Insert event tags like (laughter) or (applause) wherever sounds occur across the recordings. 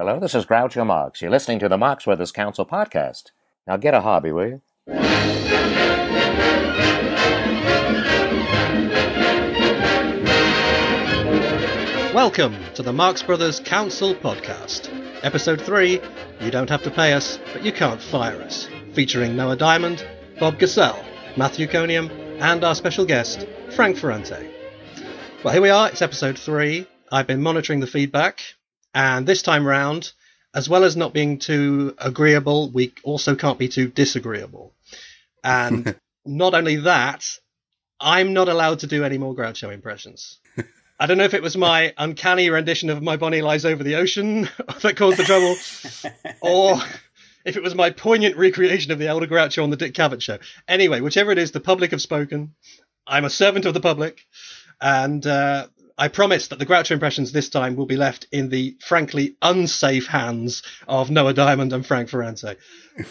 Hello, this is Groucho Marx. You're listening to the Marx Brothers Council podcast. Now get a hobby, will you? Welcome to the Marx Brothers Council podcast. Episode 3 You Don't Have to Pay Us, but You Can't Fire Us. Featuring Noah Diamond, Bob Gassell, Matthew Coniam, and our special guest, Frank Ferrante. Well, here we are, it's episode 3. I've been monitoring the feedback, and this time round, as well as not being too agreeable, we also can't be too disagreeable. And (laughs) not only that, I'm not allowed to do any more Groucho impressions. I don't know if it was my (laughs) uncanny rendition of My Bonnie Lies Over the Ocean (laughs) that caused the trouble, or if it was my poignant recreation of the Elder Groucho on the Dick Cavett show. Anyway, whichever it is, the public have spoken. I'm a servant of the public, and uh, I promise that the Groucho impressions this time will be left in the frankly unsafe hands of Noah Diamond and Frank Ferrante.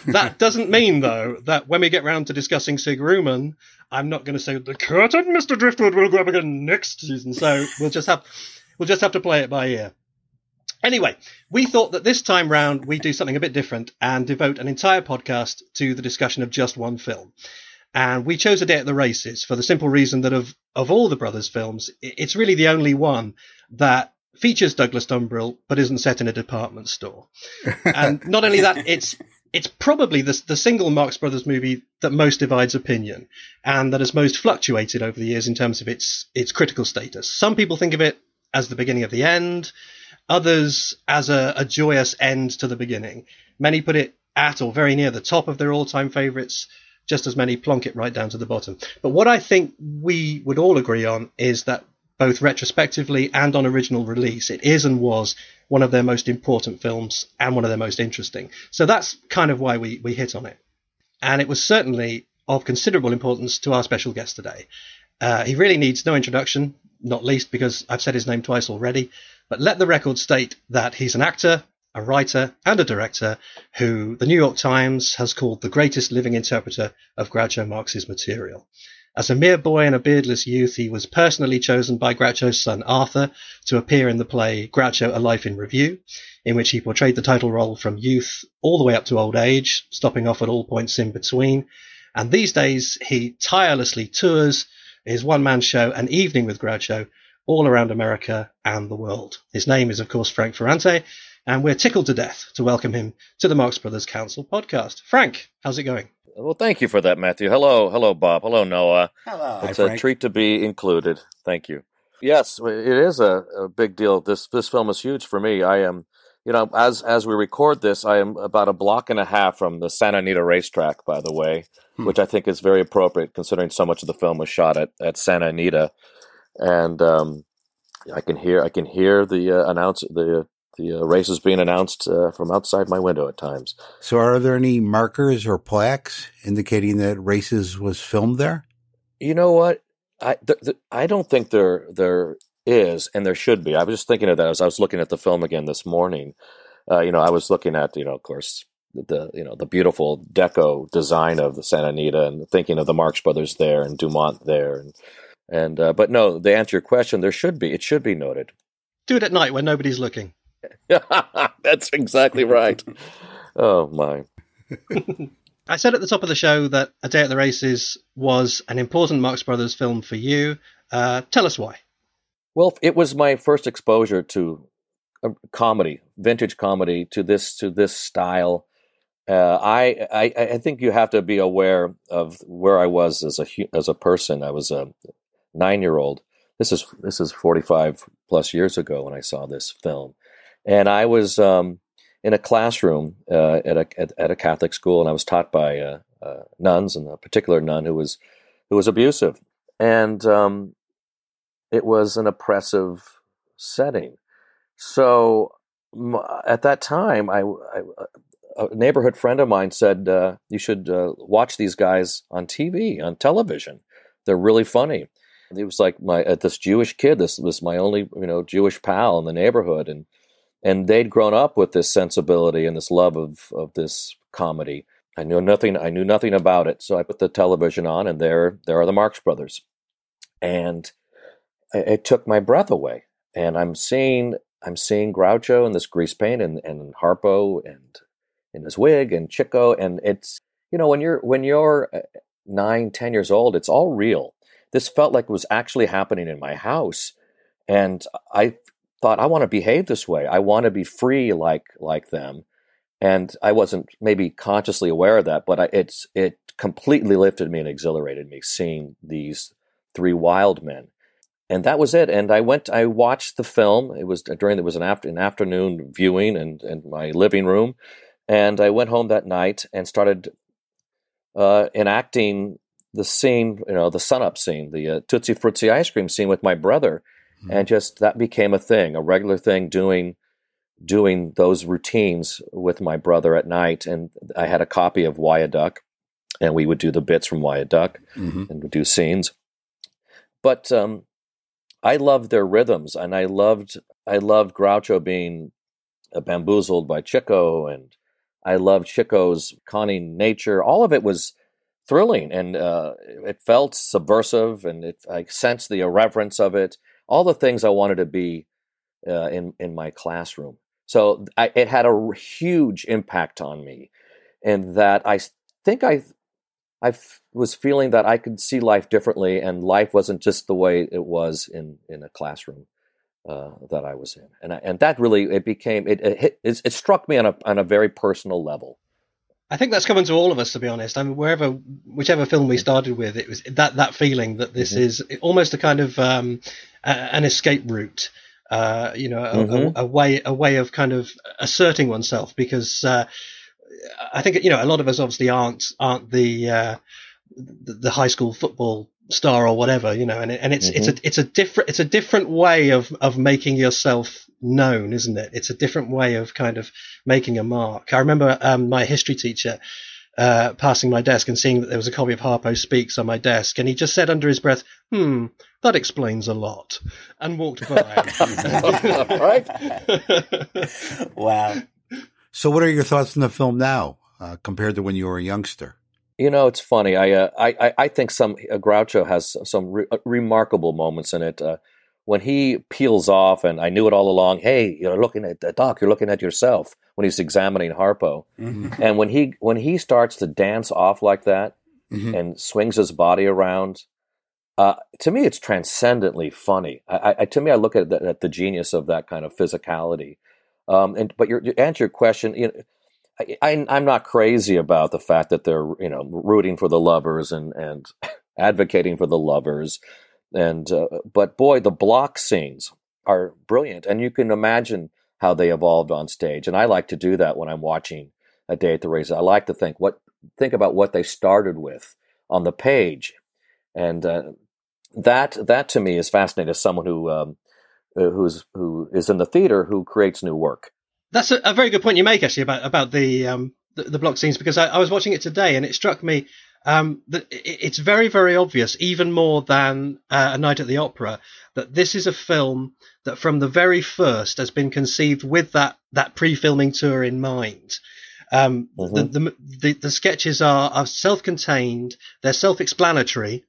That doesn't mean, though, that when we get round to discussing Sig Ruman, I'm not going to say the curtain, Mr. Driftwood, will go up again next season. So we'll just have we'll just have to play it by ear. Anyway, we thought that this time round we'd do something a bit different and devote an entire podcast to the discussion of just one film. And we chose A Day at the Races for the simple reason that of, of all the Brothers films, it's really the only one that features Douglas Dumbrille, but isn't set in a department store. and not only that, (laughs) it's it's probably the, the single Marx Brothers movie that most divides opinion and that has most fluctuated over the years in terms of its its critical status. Some people think of it as the beginning of the end, others as a, a joyous end to the beginning. Many put it at or very near the top of their all-time favorites just as many plonk it right down to the bottom. But what I think we would all agree on is that both retrospectively and on original release, it is and was one of their most important films and one of their most interesting. So that's kind of why we, we hit on it. And it was certainly of considerable importance to our special guest today. Uh, he really needs no introduction, not least because I've said his name twice already. But let the record state that he's an actor, a writer and a director who the New York Times has called the greatest living interpreter of Groucho Marx's material. As a mere boy and a beardless youth, he was personally chosen by Groucho's son Arthur to appear in the play Groucho A Life in Revue, in which he portrayed the title role from youth all the way up to old age, stopping off at all points in between. And these days, he tirelessly tours his one man show, An Evening with Groucho, all around America and the world. His name is, of course, Frank Ferrante, and we're tickled to death to welcome him to the Marx Brothers Council podcast. Frank, how's it going? Well, thank you for that, Matthew. Hello, hello, Bob. Hello, Noah. Hello. It's Hi, a Frank. treat to be included. Thank you. Yes, it is a, a big deal. This this film is huge for me. I am, you know, as as we record this, I am about a block and a half from the Santa Anita racetrack. By the way, Hmm. which I think is very appropriate considering so much of the film was shot at, at Santa Anita, and um, I can hear I can hear the uh, announce the the uh, races being announced uh, from outside my window at times. So, are there any markers or plaques indicating that races was filmed there? You know what? I th- th- I don't think there there is, and there should be. I was just thinking of that as I was looking at the film again this morning. Uh, you know, I was looking at you know, of course, the you know the beautiful deco design of the Santa Anita, and thinking of the Marx Brothers there and Dumont there, and and uh, but no, to answer your question, there should be. It should be noted. Do it at night when nobody's looking. (laughs) That's exactly right. oh my. (laughs) I said at the top of the show that A Day at the Races was an important Marx Brothers film for you. Uh, tell us why. Well, it was my first exposure to a comedy, vintage comedy, to this to this style. Uh, I, I I think you have to be aware of where I was as a as a person. I was a nine year old. This is this is forty five plus years ago when I saw this film, and I was um, in a classroom uh, at a at, at a Catholic school, and I was taught by uh, uh, nuns, and a particular nun who was who was abusive, and um, it was an oppressive setting. So at that time, I, I a neighborhood friend of mine said uh, you should uh, watch these guys on TV on television. They're really funny. It was like my uh, this Jewish kid. This was my only you know Jewish pal in the neighborhood, and and they'd grown up with this sensibility and this love of of this comedy. I knew nothing. I knew nothing about it, so I put the television on, and there there are the Marx Brothers, and it, took my breath away. And I'm seeing I'm seeing Groucho in this grease paint and and Harpo and in his wig and Chico, and it's you know when you're when you're uh, nine, ten years old, it's all real. This felt like it was actually happening in my house, and I thought I want to behave this way. I want to be free like like them, and I wasn't maybe consciously aware of that, but I, it's it completely lifted me and exhilarated me seeing these three wild men and that was it. And I went, I watched the film. It was during, it was an, after, an afternoon viewing in, in my living room. And I went home that night and started uh, enacting the scene, you know, the sun-up scene, the uh, Tootsie Frutti ice cream scene with my brother. Mm-hmm. And just that became a thing, a regular thing doing doing those routines with my brother at night. And I had a copy of Why a Duck, and we would do the bits from Why a Duck mm-hmm. and would do scenes. But um, I loved their rhythms, and I loved I loved Groucho being bamboozled by Chico, and I loved Chico's conning nature. All of it was thrilling, and uh, it felt subversive, and it, I sensed the irreverence of it. All the things I wanted to be uh, in in my classroom. So I, it had a huge impact on me, and that I think I I f- was feeling that I could see life differently, and life wasn't just the way it was in in a classroom uh, that I was in, and I, and that really it became it it, hit, it it struck me on a on a very personal level. I think that's coming to all of us, to be honest. I mean, wherever, whichever film we started with, it was that that feeling that this mm-hmm. is almost a kind of um, a, an escape route. Uh, you know, a, mm-hmm. a, a, way a way of kind of asserting oneself because uh, I think you know a lot of us obviously aren't aren't the uh, the, the, high school football star or whatever, you know, and and it's mm-hmm. it's a it's a different it's a different way of of making yourself known, isn't it? It's a different way of kind of making a mark. I remember um, my history teacher. Uh, passing my desk and seeing that there was a copy of Harpo Speaks on my desk, and he just said under his breath, "Hmm, that explains a lot," and walked by. (laughs) right? (laughs) wow. So, what are your thoughts on the film now uh, compared to when you were a youngster? You know, it's funny. I uh, I I think some uh, Groucho has some re- uh, remarkable moments in it. Uh, when he peels off, and I knew it all along. Hey, you're looking at the doc. You're looking at yourself when he's examining Harpo, mm-hmm. and when he when he starts to dance off like that mm-hmm. and swings his body around. Uh, to me, it's transcendently funny. I, I, to me, I look at the, at the genius of that kind of physicality um, and but your, to answer your question, you know, I, am not crazy about the fact that they're you know rooting for the lovers and and (laughs) advocating for the lovers, and uh, but boy, the block scenes are brilliant, and you can imagine how they evolved on stage. And I like to do that when I'm watching a day at the races. I like to think what think about what they started with on the page, and uh, that that to me is fascinating as someone who um, uh, who's who is in the theater who creates new work. That's a, a very good point you make actually about about the um, the, the, block scenes because I, I, was watching it today and it struck me um, that it's very very obvious even more than uh, a night at the opera that this is a film that from the very first has been conceived with that that pre-filming tour in mind. Um, mm-hmm. the, the, the, the, sketches are, are self-contained, they're self-explanatory,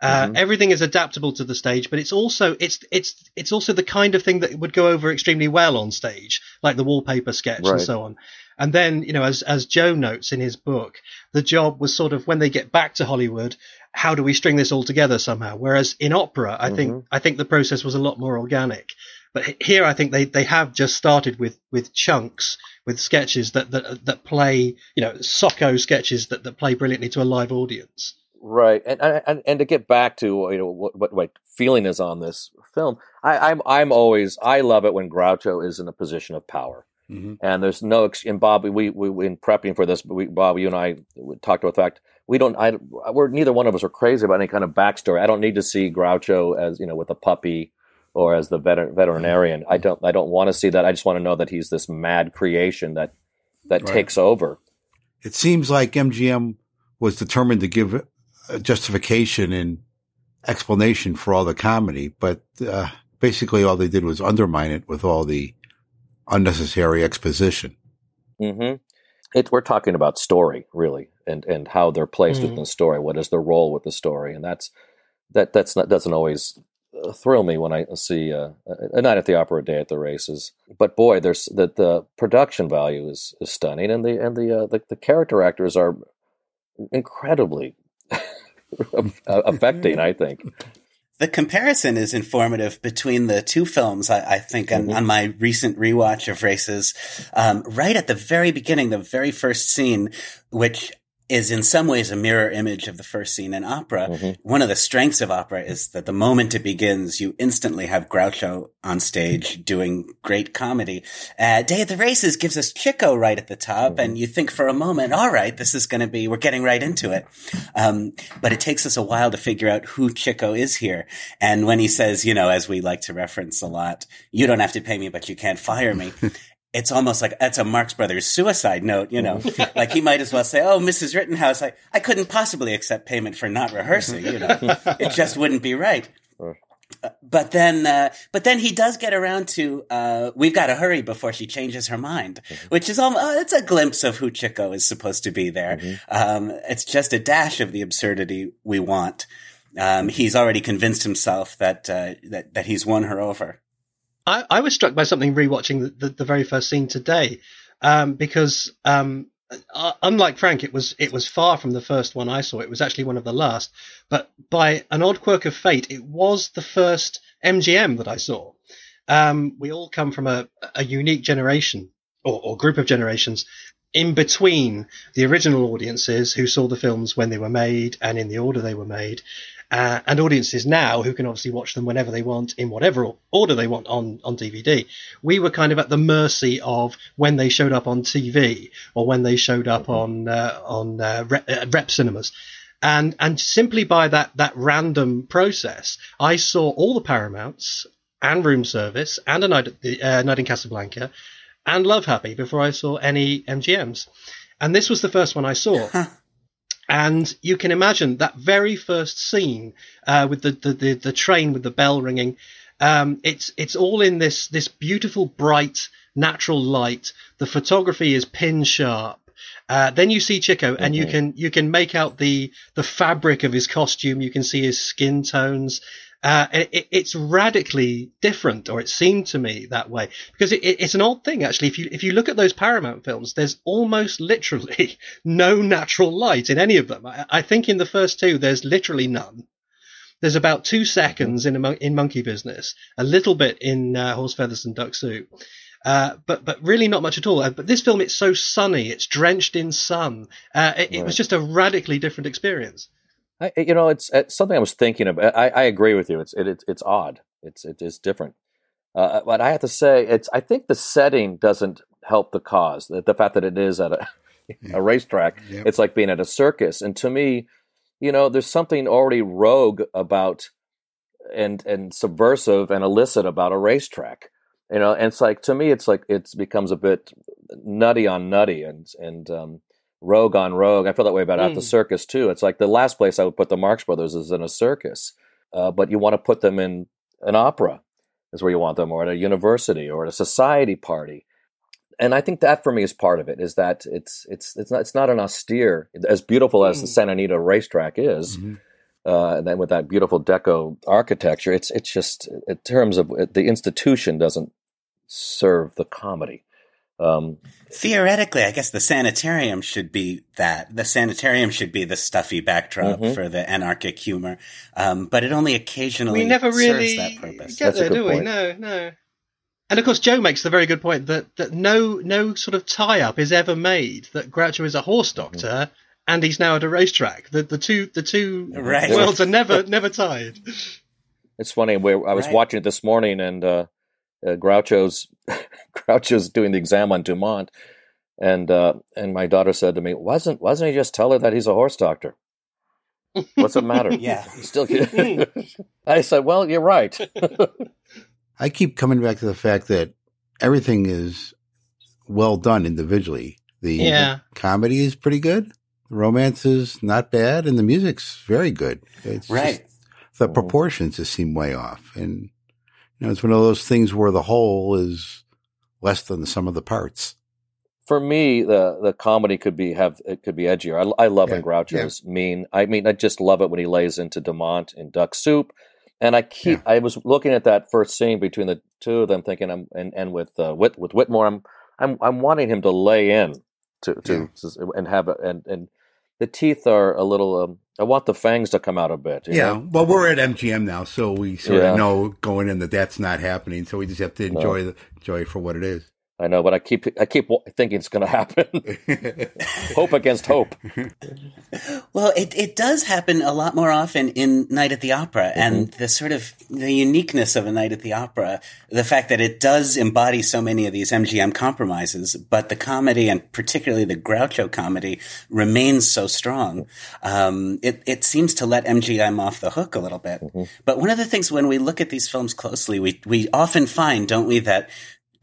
uh, mm-hmm. Everything is adaptable to the stage, but it's also it's it's it's also the kind of thing that would go over extremely well on stage, like the wallpaper sketch right. and so on. And then, you know, as as Joe notes in his book, the job was sort of when they get back to Hollywood, how do we string this all together somehow? Whereas in opera, I mm-hmm. think I think the process was a lot more organic. But here, I think they, they have just started with, with chunks, with sketches that, that that play, you know, Socko sketches that, that play brilliantly to a live audience. Right, and and and to get back to you know what what, what feeling is on this film, I, I'm I'm always I love it when Groucho is in a position of power, mm-hmm. and there's no and Bob we we in prepping for this, we, Bob you and I talked about the fact we don't I we're neither one of us are crazy about any kind of backstory. I don't need to see Groucho as you know with a puppy or as the vet, veterinarian. I don't I don't want to see that. I just want to know that he's this mad creation that that right. takes over. It seems like MGM was determined to give justification and explanation for all the comedy, but uh, basically all they did was undermine it with all the unnecessary exposition. Mm-hmm. It, we're talking about story, really, and and how they're placed mm-hmm. within the story. What is their role with the story, and that's that that's not doesn't always thrill me when I see uh, a night at the opera, a day at the races. But boy, there's the, the production value is, is stunning, and the and the, uh, the the character actors are incredibly (laughs) (laughs) affecting. I think the comparison is informative between the two films. I, I think mm-hmm. on, on, my recent rewatch of Races, um, right at the very beginning, the very first scene, which is in some ways a mirror image of the first scene in opera. Mm-hmm. One of the strengths of opera is that the moment it begins, you instantly have Groucho on stage (laughs) doing great comedy. Uh, Day of the Races gives us Chico right at the top, mm-hmm. and you think for a moment, all right, this is going to be, we're getting right into it. Um, but it takes us a while to figure out who Chico is here. And when he says, you know, as we like to reference a lot, you don't have to pay me, but you can't fire me. (laughs) it's almost like that's a Marx Brothers suicide note, you know. like he might as well say, "Oh, Mrs. Rittenhouse, I, I couldn't possibly accept payment for not rehearsing." You know, (laughs) it just wouldn't be right. Uh, but then, uh, but then he does get around to, uh, we've got to hurry before she changes her mind, mm-hmm. which is almost, oh, it's a glimpse of who Chico is supposed to be there. Mm-hmm. Um, it's just a dash of the absurdity we want. Um, he's already convinced himself that, uh, that, that he's won her over. I, I was struck by something rewatching the, the, the very first scene today, um, because um, uh, unlike Frank, it was it was far from the first one I saw. It was actually one of the last, but by an odd quirk of fate, it was the first MGM that I saw. Um, we all come from a, a unique generation or, or group of generations in between the original audiences who saw the films when they were made and in the order they were made, uh, and audiences now who can obviously watch them whenever they want in whatever order they want on, on DVD. We were kind of at the mercy of when they showed up on TV or when they showed up on uh, on uh, rep, uh, rep, cinemas. And and simply by that that random process, I saw all the Paramounts and Room Service and a night uh, night in Casablanca and Love Happy before I saw any MGMs. And this was the first one I saw. (laughs) And you can imagine that very first scene uh, with the, the, the, the, train with the bell ringing. Um, it's it's all in this this beautiful bright natural light. The photography is pin sharp. Uh, then you see Chico, and mm-hmm. you can you can make out the the fabric of his costume. You can see his skin tones. Uh, it, it's radically different, or it seemed to me that way, because it, it's an odd thing actually. If you if you look at those Paramount films, there's almost literally (laughs) no natural light in any of them. I, I think in the first two, there's literally none. There's about two seconds in a, in Monkey Business, a little bit in uh, Horse Feathers and Duck Soup. Uh, but but really not much at all. Uh, but this film, it's so sunny, it's drenched in sun. Uh, it, right. it, was just a radically different experience. I, you know, it's, it's, something I was thinking of. I, I agree with you. It's it, it, it's odd. It's it is different. Uh, but I have to say, it's I think the setting doesn't help the cause. The, the fact that it is at a (laughs) a racetrack, yep. it's like being at a circus. And to me, you know, there's something already rogue about and and subversive and illicit about a racetrack. You know, and it's like to me, it's like it becomes a bit nutty on nutty, and and um, rogue on rogue. I feel that way about mm. at the hmm. circus too. It's like the last place I would put the Marx Brothers is in a circus, uh, but you want to put them in an opera is where you want them, or at a university, or at a society party. And I think that for me is part of it. Is that it's it's it's not it's not an austere, as beautiful as mm. the. Santa Anita racetrack is. Mm-hmm. Uh, and then with that beautiful deco architecture, it's it's just in terms of the institution doesn't serve the comedy. Um, Theoretically, I guess the sanitarium should be that. The sanitarium should be the stuffy backdrop mm-hmm. for the anarchic humor, um, but it only occasionally we never really that purpose. get there, do we? No, no. And of course, Joe makes the very good point that, that no no sort of tie up is ever made that Groucho is a horse doctor mm-hmm. and he's now at a racetrack. The the two the two right. worlds are (laughs) never never tied. It's funny. I was right. watching it this morning, and uh, uh, Groucho's (laughs) Groucho's doing the exam on Dumont, and uh, and my daughter said to me, "Wasn't wasn't he just tell her that he's a horse doctor? What's the matter? (laughs) yeah, still." (laughs) I said, "Well, you're right." I keep coming back to the fact that everything is well done individually. The yeah. comedy is pretty good. The romance is not bad, and the music's very good. It's right. the proportions just seem way off, and you know, it's one of those things where the whole is less than the sum of the parts. For me, the the comedy could be have it could be edgier. I, I love yeah, when Groucho's yeah. mean. I mean, I just love it when he lays into Dumont in Duck Soup. And I keep yeah. I was looking at that first scene between the two of them, thinking I'm and, and with uh, Whit, with Whitmore, I'm I'm I'm wanting him to lay in to to and have a, and and the teeth are a little. Um, I want the fangs to come out a bit. yeah. Know? Well, we're at MGM now, so we sort yeah. of know going in that that's not happening. So we just have to enjoy no. the enjoy for what it is. I know, but I keep I keep thinking it's going to happen. (laughs) hope against hope. Well, it it does happen a lot more often in Night at the Opera, mm-hmm. and the sort of the uniqueness of a Night at the Opera, the fact that it does embody so many of these MGM compromises, but the comedy and particularly the Groucho comedy remains so strong. Um, it it seems to let MGM off the hook a little bit. Mm-hmm. But one of the things when we look at these films closely, we we often find, don't we, that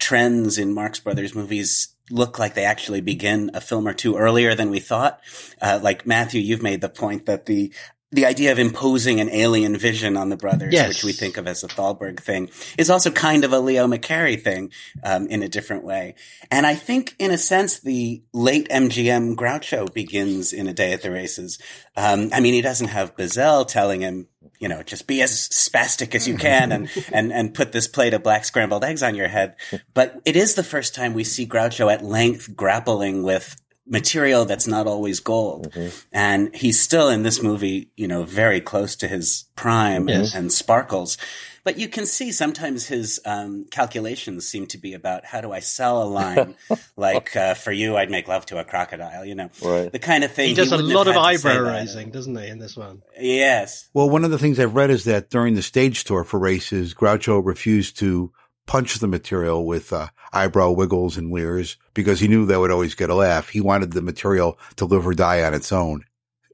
trends in Marx Brothers movies look like they actually begin a film or two earlier than we thought. Uh, like Matthew, you've made the point that the the idea of imposing an alien vision on the brothers, yes. which we think of as a Thalberg thing, is also kind of a Leo McCarey thing um, in a different way. And I think, in a sense, the late MGM Groucho begins in A Day at the Races. Um, I mean, he doesn't have Buzzell telling him, you know, just be as spastic as you can and, (laughs) and, and put this plate of black scrambled eggs on your head. But it is the first time we see Groucho at length grappling with material that's not always gold. Mm-hmm. And he's still in this movie, you know, very close to his prime yes. and, and, sparkles. But you can see sometimes his um, calculations seem to be about how do I sell a line (laughs) like uh, for you I'd make love to a crocodile, you know, right. the kind of thing. He does he a lot of eyebrow raising, doesn't he, in this one? Yes. Well, one of the things I've read is that during the stage tour for races, Groucho refused to punch the material with uh, eyebrow wiggles and leers because he knew that would always get a laugh. He wanted the material to live or die on its own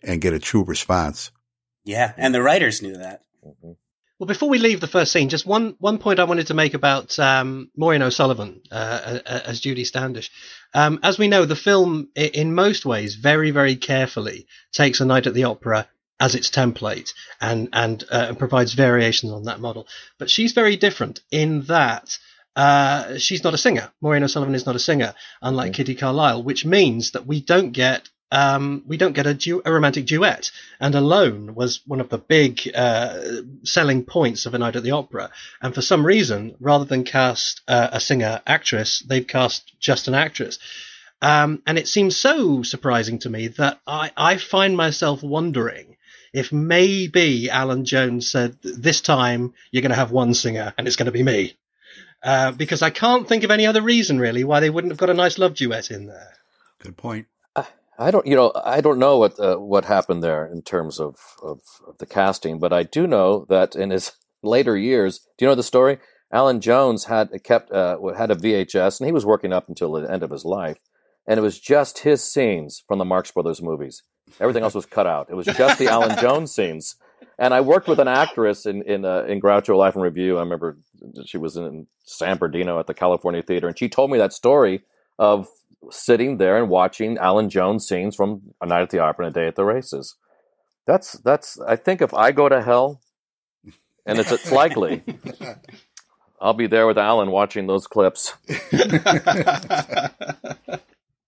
and get a true response. Yeah, and the writers knew that. Mm-hmm. Well, before we leave the first scene, just one one point I wanted to make about um, Maureen O'Sullivan uh, as Judy Standish. Um, as we know, the film, in most ways, very very carefully takes a night at the opera as its template and and, uh, provides variations on that model. But she's very different in that uh, she's not a singer. Maureen O'Sullivan is not a singer, unlike Kitty Carlisle, which means that we don't get um, we don't get a, du- a, romantic duet. And Alone was one of the big uh, selling points of A Night at the Opera. And for some reason, rather than cast uh, a singer actress, they've cast just an actress. Um, and it seems so surprising to me that I, I find myself wondering if maybe Allan Jones said, this time you're going to have one singer and it's going to be me. Uh, because I can't think of any other reason really why they wouldn't have got a nice love duet in there. Good point. I don't, you know, I don't know what uh, what happened there in terms of, of, of the casting, but I do know that in his (laughs) later years, do you know the story? Allan Jones had kept uh, had a VHS, and he was working up until the end of his life, and it was just his scenes from the Marx Brothers movies. Everything else was cut out. It was just the Allan (laughs) Jones scenes. And I worked with an actress in in, uh, in Groucho Life and Revue. I remember she was in San Bernardino at the California Theater, and she told me that story of sitting there and watching Allan Jones scenes from A Night at the Opera and A Day at the Races. That's that's. I think if I go to hell, and it's, it's likely, (laughs) I'll be there with Allan watching those clips. (laughs)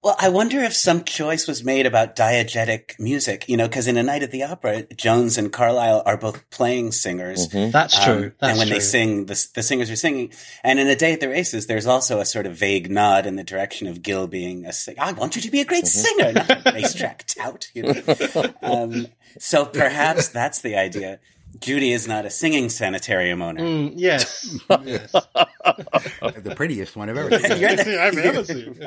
Well, I wonder if some choice was made about diegetic music, you know, because in A Night at the Opera, Jones and Carlisle are both playing singers. Mm-hmm. That's um, true. That's and when true. they sing, the, the singers are singing. And in A Day at the Races, there's also a sort of vague nod in the direction of Gil being a singer. I want you to be a great mm-hmm. singer, not a racetrack tout. You know? (laughs) um, so perhaps that's the idea. Judy is not a singing sanitarium owner. Mm, yes. yes. (laughs) the prettiest one I've ever seen. (laughs) I've ever seen.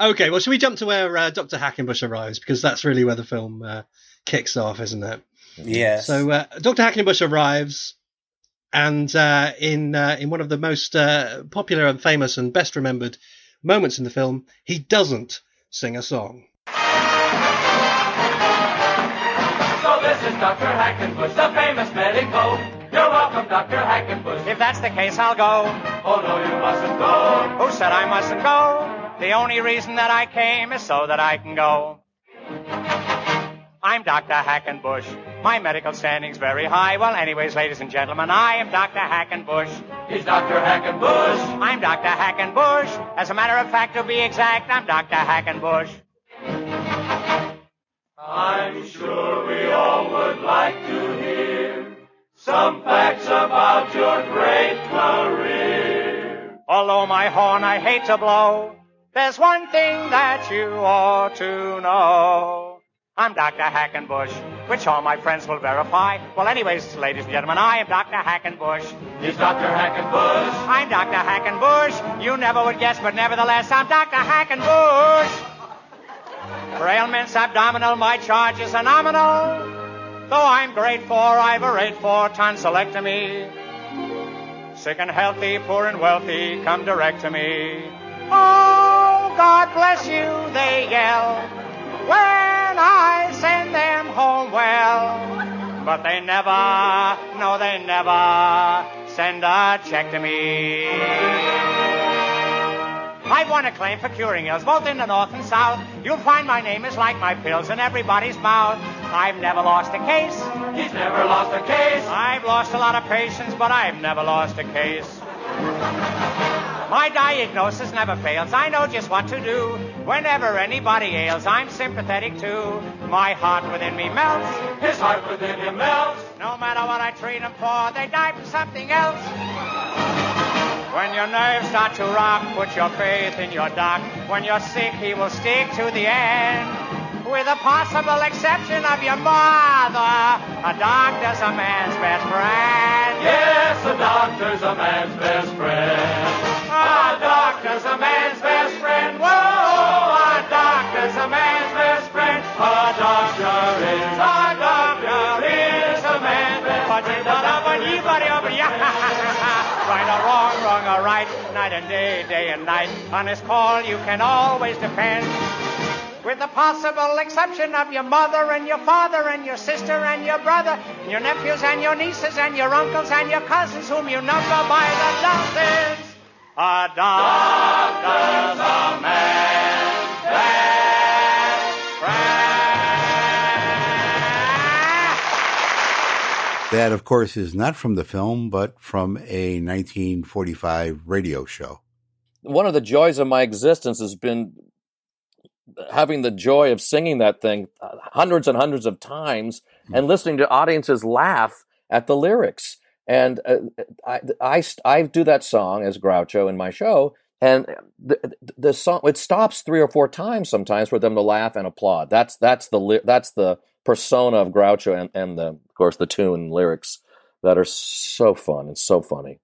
okay, well, should we jump to where uh, Dr. Hackenbush arrives? Because that's really where the film uh, kicks off, isn't it? Yes. So uh, Dr. Hackenbush arrives, and uh, in uh, in one of the most uh, popular and famous and best remembered moments in the film, he doesn't sing a song. Is Dr. Hackenbush, the famous medico. You're welcome, Dr. Hackenbush. If that's the case, I'll go. Oh, no, you mustn't go. Who said I mustn't go? The only reason that I came is so that I can go. I'm Dr. Hackenbush. My medical standing's very high. Well, anyways, ladies and gentlemen, I am Dr. Hackenbush. He's Dr. Hackenbush. I'm Dr. Hackenbush. As a matter of fact, to be exact, I'm Dr. Hackenbush. I'm sure we all would like to hear some facts about your great career. Although my horn I hate to blow, there's one thing that you ought to know. I'm Dr. Hackenbush, which all my friends will verify. Well, anyways, ladies and gentlemen, I am Dr. Hackenbush. He's Dr. Hackenbush. I'm Dr. Hackenbush. You never would guess, but nevertheless, I'm Dr. Hackenbush. For ailments abdominal, my charge is nominal. Though I'm great for, I've a rate for tonsillectomy. Sick and healthy, poor and wealthy, come direct to me. Oh, God bless you, they yell. When I send them home well. But they never, no, they never send a check to me. I've won a claim for curing ills, both in the north and south. You'll find my name is like my pills in everybody's mouth. I've never lost a case. He's never lost a case. I've lost a lot of patients, but I've never lost a case. My diagnosis never fails. I know just what to do. Whenever anybody ails, I'm sympathetic too. My heart within me melts. His heart within him melts. No matter what I treat them for, they die from something else. When your nerves start to rock, put your faith in your doc. When you're sick, he will stick to the end. With a possible exception of your mother, a doctor's a man's best friend. Yes, a doctor's a man's best friend. A doctor's a man's night and day, day and night. On his call you can always depend. With the possible exception of your mother and your father and your sister and your brother, and your nephews and your nieces and your uncles and your cousins whom you number by the dozens. A doctor's a man's That, of course, is not from the film, but from a 1945 radio show. One of the joys of my existence has been having the joy of singing that thing uh, hundreds and hundreds of times and listening to audiences laugh at the lyrics. And uh, I, I, I do that song as Groucho in my show, and the, the song it stops three or four times sometimes for them to laugh and applaud. That's that's the that's the persona of Groucho and, and the course the tune lyrics that are so fun and so funny.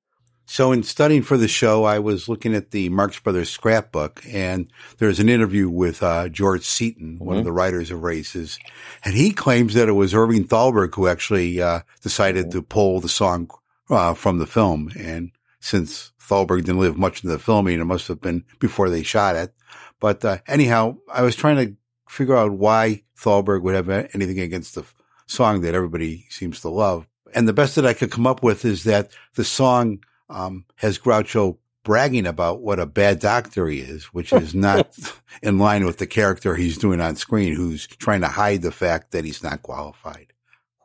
So in studying for the show, I was looking at the Marx Brothers scrapbook and there's an interview with uh, George Seaton, one of the writers of Races. And he claims that it was Irving Thalberg who actually uh, decided to pull the song uh, from the film. And since Thalberg didn't live much in the filming, it must have been before they shot it. But uh, anyhow, I was trying to figure out why Thalberg would have anything against the song that everybody seems to love. And the best that I could come up with is that the song um, has Groucho bragging about what a bad doctor he is, which is (laughs) not in line with the character he's doing on screen, who's trying to hide the fact that he's not qualified.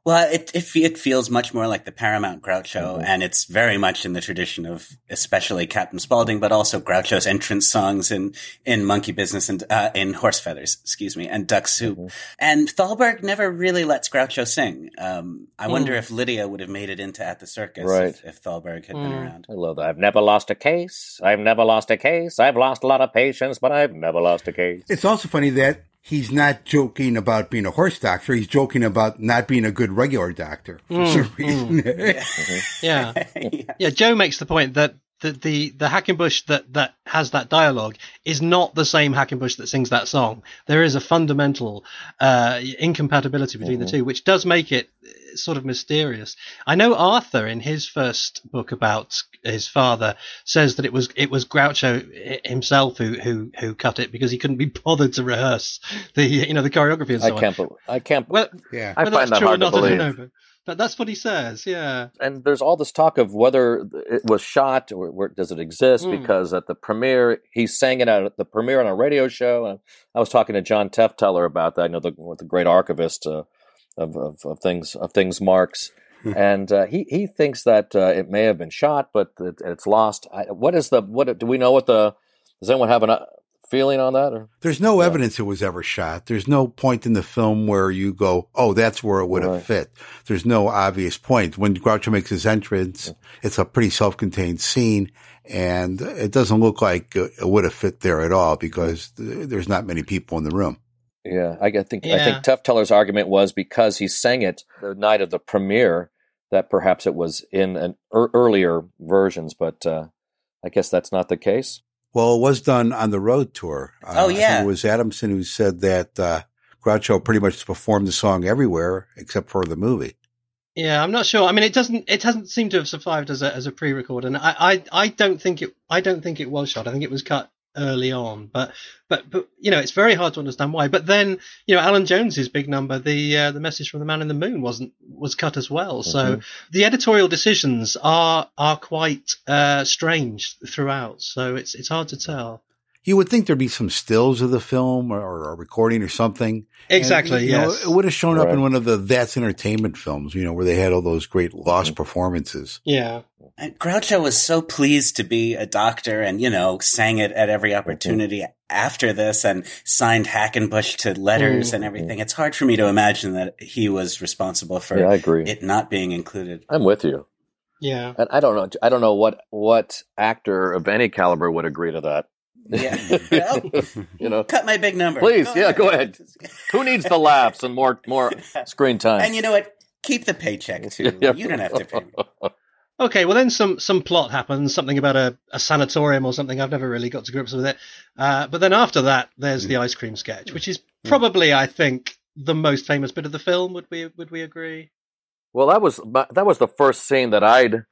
Well, it, it it feels much more like the Paramount Groucho, and it's very much in the tradition of especially Captain Spaulding, but also Groucho's entrance songs in in Monkey Business and uh, in Horse Feathers, excuse me, and Duck Soup. And Thalberg never really lets Groucho sing. Um, I wonder if Lydia would have made it into At the Circus Right. if, if Thalberg had been around. I love that. I've never lost a case. I've never lost a case. I've lost a lot of patients, but I've never lost a case. It's also funny that he's not joking about being a horse doctor. He's joking about not being a good regular doctor for hmm. some hmm. reason. (laughs) Yeah. yeah. Joe makes the point that the, the, the Hackenbush that, that has that dialogue is not the same Hackenbush that sings that song. There is a fundamental, uh, incompatibility between the two, which does make it uh, sort of mysterious. I know Arthur in his first book about his father says that it was, it was Groucho himself who, who, who cut it because he couldn't be bothered to rehearse the, you know, the choreography and so I on. can't. bel I can't. Well, yeah. I find that's that true hard to not, I don't believe. know, but, but that's what he says. Yeah. and there's all this talk of whether it was shot or where does it exist Mm. because at the premiere he sang it at the premiere on a radio show and i was talking to john tefteller about that i know the, the great archivist uh, of, of, of things of things Marx and uh, he he thinks that uh, it may have been shot but it, it's lost I, what is the what do we know what the does anyone have an uh, feeling on that? Or? There's no yeah. evidence it was ever shot. There's no point in the film where you go, "Oh, that's where it would have right. fit." There's no obvious point. When Groucho makes his entrance, it's a pretty self-contained scene, and it doesn't look like it would have fit there at all because there's not many people in the room. Yeah, I think yeah. I think Tefteller's argument was because he sang it the night of the premiere that perhaps it was in an er- earlier versions, but uh, I guess that's not the case. Well, it was done on the road tour. Uh, oh yeah, it was Adamson who said that uh, Groucho pretty much performed the song everywhere except for the movie. Yeah, I'm not sure. I mean, it doesn't. It hasn't seemed to have survived as a as a pre-record, and I, I I don't think it. I don't think it was shot. I think it was cut early on. But but but you know, it's very hard to understand why. But then you know, Allan Jones's big number, the uh, the message from the Man in the Moon, wasn't was cut as well. Mm-hmm. So the editorial decisions are are quite uh, strange throughout. So it's it's hard to tell. You would think there'd be some stills of the film or, or a recording or something. Exactly. And, yes. Know, it would have shown right. up in one of the That's Entertainment films, you know, where they had all those great lost mm-hmm. performances. Yeah. And Groucho was so pleased to be a doctor and, you know, sang it at every opportunity mm-hmm. after this and signed Hackenbush to letters mm-hmm. and everything. It's hard for me to imagine that he was responsible for yeah, I agree. it not being included. I'm with you. Yeah. And I don't know. I don't know what, what actor of any caliber would agree to that. Yeah. (laughs) Well, you know, cut my big number. Please, go yeah, ahead. go ahead. Who needs the laughs and more more (laughs) screen time? And you know what? Keep the paycheck too. (laughs) Yeah. You don't have to pay me. Okay, well then some some plot happens, something about a, a sanatorium or something. I've never really got to grips with it. Uh, but then after that, there's mm. the ice cream sketch, which is mm. probably, I think, the most famous bit of the film. Would we would we agree? Well, that was that was the first scene that I'd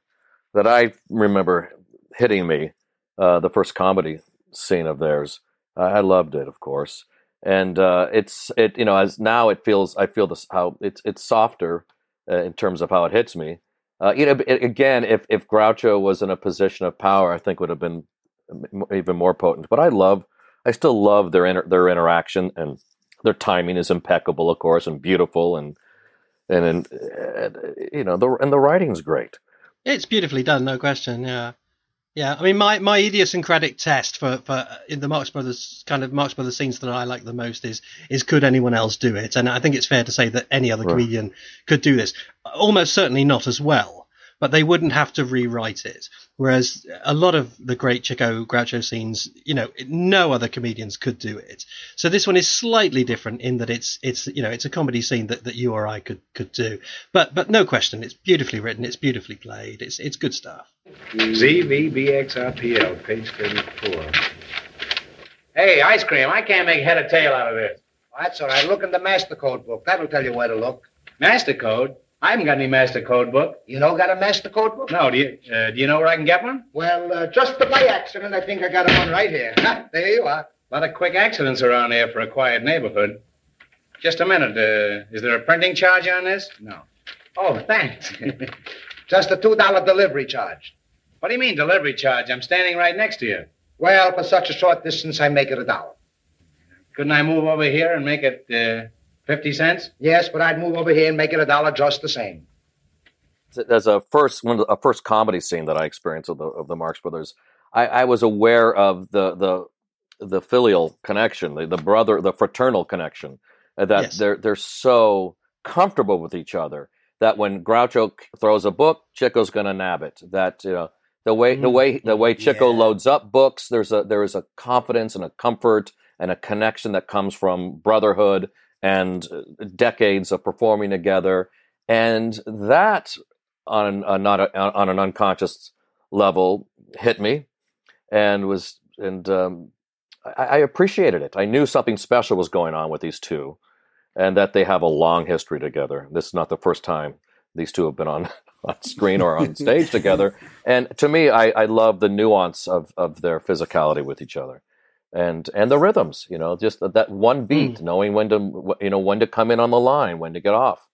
that I remember hitting me. Uh, the first comedy scene of theirs. I loved it, of course, and uh, it's it you know as now it feels I feel this how it's it's softer uh, in terms of how it hits me. Uh, you know, it, again, if if Groucho was in a position of power, I think would have been even more potent. But I love, I still love their inter, their interaction and their timing is impeccable, of course, and beautiful, and and, and, and you know the and the writing's great. It's beautifully done, no question. Yeah. Yeah, I mean, my, my idiosyncratic test for, for in the Marx Brothers kind of Marx Brothers scenes that I like the most is is could anyone else do it? And I think it's fair to say that any other right. comedian could do this. Almost certainly not as well but they wouldn't have to rewrite it. Whereas a lot of the great Chico Groucho scenes, you know, no other comedians could do it. So this one is slightly different in that it's it's you know it's a comedy scene that, that you or I could could do. But but no question, it's beautifully written, it's beautifully played, it's it's good stuff. ZVBXRPL, page thirty-four. Hey, ice cream! I can't make head or tail out of this. Well, that's all right. Look in the master code book. That'll tell you where to look. Master code? I haven't got any master code book. You don't got a master code book? No. Do you? Uh, do you know where I can get one? Well, uh, just by accident, I think I got one right here. there you are. A lot of quick accidents around here for a quiet neighborhood. Just a minute. Uh, is there a printing charge on this? No. Oh, thanks. (laughs) just a two dollar delivery charge. What do you mean delivery charge? I'm standing right next to you. Well, for such a short distance, I make it a dollar. Couldn't I move over here and make it 50 cents? Yes, but I'd move over here and make it a dollar just the same. As a first one, a first comedy scene that I experienced of the of the Marx Brothers, I, I was aware of the the the filial connection, the, the brother, the fraternal connection, uh, that yes. they're they're so comfortable with each other that when Groucho throws a book, Chico's going to nab it. That you know the way the way the way Chico yeah. loads up books, there's a there is a confidence and a comfort and a connection that comes from brotherhood and uh, decades of performing together, and that on a, not a, on an unconscious level hit me, and was and um, I, I appreciated it. I knew something special was going on with these two, and that they have a long history together. This is not the first time these two have been on (laughs) on screen or on stage together. And to me, I, I love the nuance of, of their physicality with each other and and the rhythms you know just that one beat mm. knowing when to you know when to come in on the line when to get off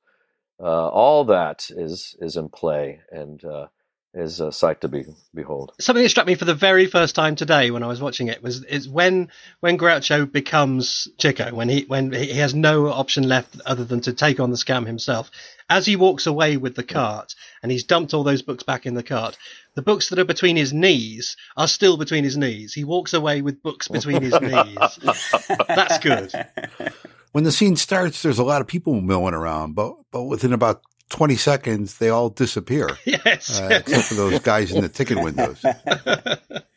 uh, all that is is in play and uh, is a sight to be behold. Something that struck me for the very first time today when I was watching it was is when when Groucho becomes Chico, when he when he has no option left other than to take on the scam himself. As he walks away with the cart and he's dumped all those books back in the cart, the books that are between his knees are still between his knees. He walks away with books between his knees. (laughs) That's good. When the scene starts, there's a lot of people milling around, but but within about 20 seconds, they all disappear. (laughs) Yes. Uh, except for those guys in the ticket windows. (laughs)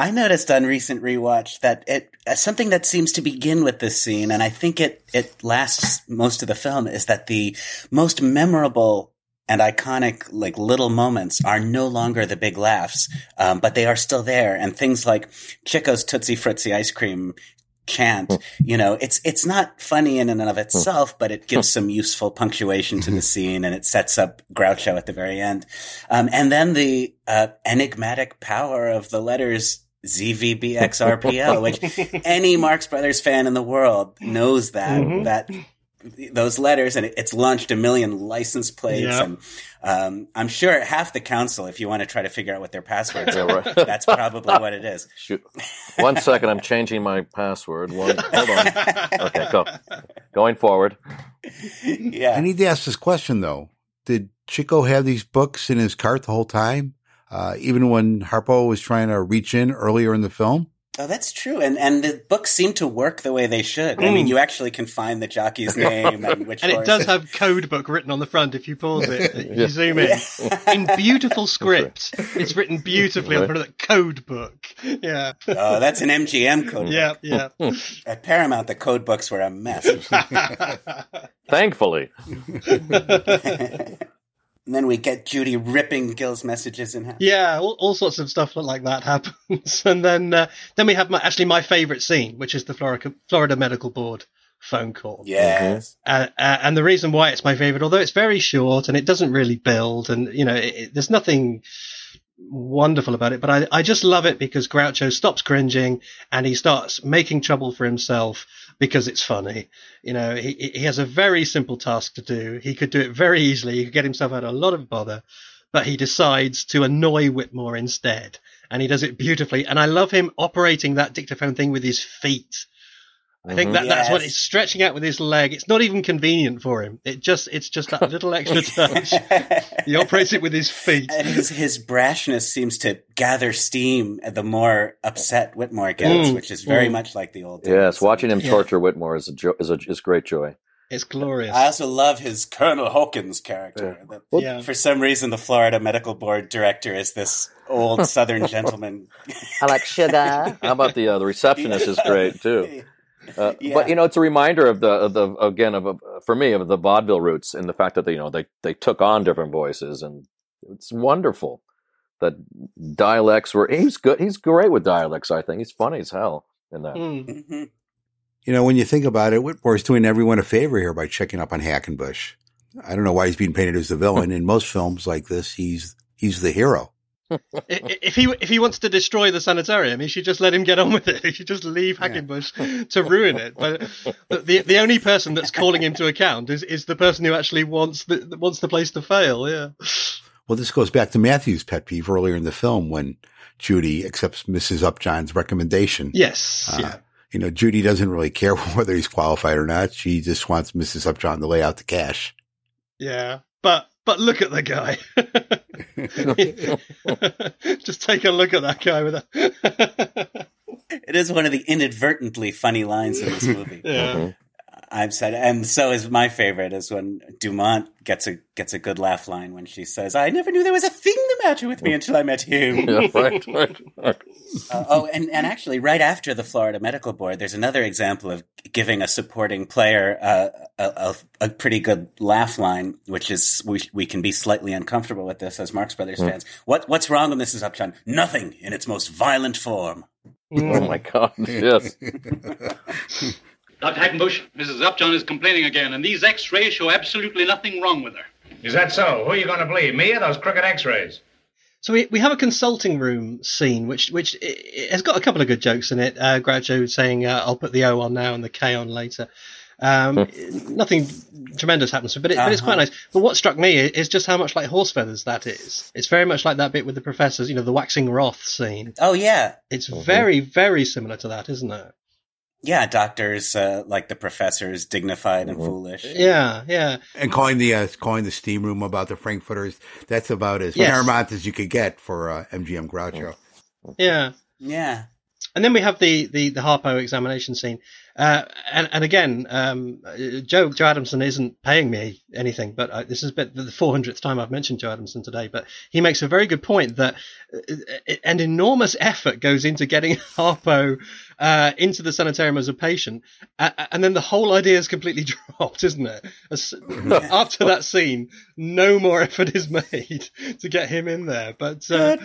I noticed on recent rewatch that it uh, something that seems to begin with this scene, and I think it it lasts most of the film, is that the most memorable and iconic like little moments are no longer the big laughs, um, but they are still there. And things like Chico's Tootsie Fruitsy ice cream chant, you know, it's it's not funny in and of itself, but it gives some useful punctuation to the scene, and it sets up Groucho at the very end. Um, and then the uh, enigmatic power of the letters ZVBXRPL, which any Marx Brothers fan in the world knows that Mhm. that those letters, and it, it's launched a million license plates, Yeah. and um, I'm sure half the council, if you want to try to figure out what their passwords Yeah, are, right. that's probably what it is. Shoot. One second, I'm changing my password. One, hold on. Okay, go. Going forward. Yeah. I need to ask this question though. Did Chico have these books in his cart the whole time? Uh, even when Harpo was trying to reach in earlier in the film? Oh, that's true, and and the books seem to work the way they should. I mean, you actually can find the jockey's name and which. Mm. (laughs) And it does have code book written on the front if you pause it. You Yeah. zoom in. In beautiful script. It's written beautifully on the front of the code book. Yeah. Oh, that's an MGM code. Yeah, yeah. book. At Paramount, the code books were a mess. (laughs) Thankfully. (laughs) and then we get Judy ripping Gil's messages in half. Yeah, all, all sorts of stuff like that (laughs) happens, and then uh, then we have my, actually my favourite scene, which is the Florida Florida Medical Board phone call. Yes. Uh, uh, and the reason why it's my favourite, although it's very short and it doesn't really build, and you know, it, it- there's nothing wonderful about it, but I, I just love it because Groucho stops cringing and he starts making trouble for himself because it's funny. You know, he, he has a very simple task to do. He could do it very easily. He could get himself out of a lot of bother, but he decides to annoy Whitmore instead. And he does it beautifully. And I love him operating that dictaphone thing with his feet. I think that, that's what Yes. he's stretching out with his leg. It's not even convenient for him. It just, it's just that little extra touch. (laughs) he operates it with his feet. And his, his brashness seems to gather steam the more upset Whitmore gets, Mm, which is very mm. much like the old days. Yes, watching him Yeah. torture Whitmore is a jo- is a is great joy. It's glorious. I also love his Colonel Hawkins character. That- Well, Yeah. For some reason, the Florida Medical Board director is this old (laughs) Southern gentleman. I like sugar. (laughs) How about the uh, the receptionist is great too. Uh, (laughs) Yeah. But you know, it's a reminder of the of the again of, of for me of the vaudeville roots and the fact that they you know they they took on different voices and it's wonderful that dialects were he's good he's great with dialects I think he's funny as hell in that. Mm. Mhm. You know, when you think about it, Whitmore's doing everyone a favor here by checking up on Hackenbush. I don't know why he's being painted as the villain. In most films like this, he's he's the hero. If he if he wants to destroy the sanitarium, he should just let him get on with it. (laughs) He should just leave Hackenbush to ruin it. But the, the the only person that's calling him to account is, is the person who actually wants the wants the place to fail. Yeah. Well, this goes back to Matthew's pet peeve earlier in the film when Judy accepts Mrs. Upjohn's recommendation. Yes. Uh, yeah. You know, Judy doesn't really care (laughs) whether he's qualified or not. She just wants Mrs. Upjohn to lay out the cash. Yeah. But but look at the guy. (laughs) just take a look at that guy with a. It is one of the inadvertently funny lines in this movie. yeah. Mhm. I've said, and so is my favorite is when Dumont gets a gets a good laugh line when she says, "I never knew there was a thing the matter with me until I met him." (laughs) Yeah, right, right, right. Uh, oh, and, and actually, right after the Florida Medical Board, there's another example of giving a supporting player uh, a, a, a pretty good laugh line, which is we, we can be slightly uncomfortable with this as Marx Brothers fans. What what's wrong with Mrs. Upjohn? Nothing in its most violent form. Oh my God! Yes, (laughs) Dr. Hackenbush, Mrs. Upjohn is complaining again, and these x-rays show absolutely nothing wrong with her. Is that so? Who are you going to believe, me or those crooked x-rays? So we, we have a consulting room scene, which which i- i- has got a couple of good jokes in it. Uh, Groucho saying, uh, "I'll put the O on now and the K on later," Um, nothing tremendous happens, but, it, but it's quite Uh-huh. nice. But what struck me is just how much like horse feathers that is. It's very much like that bit with the professors, you know, the waxing wrath scene. Oh yeah, It's very, very similar to that, isn't it? Yeah. Doctors uh, like the professors, dignified and foolish. Yeah, yeah. And calling the uh, calling the steam room about the Frankfurters, that's about as Yes. paramount as you could get for uh, MGM Groucho. Yeah. Yeah. And then we have the, the, the Harpo examination scene. Uh, and, and again, um, uh, Joe, Joe Adamson isn't paying me anything, but uh, this has been the 400th time I've mentioned Joe Adamson today, but he makes a very good point that uh, an enormous effort goes into getting (laughs) Harpo, uh, into the sanitarium as a patient. Uh, and then the whole idea is completely (laughs) dropped, isn't it? As, (laughs) after that scene, no more effort is made to get him in there, but, uh,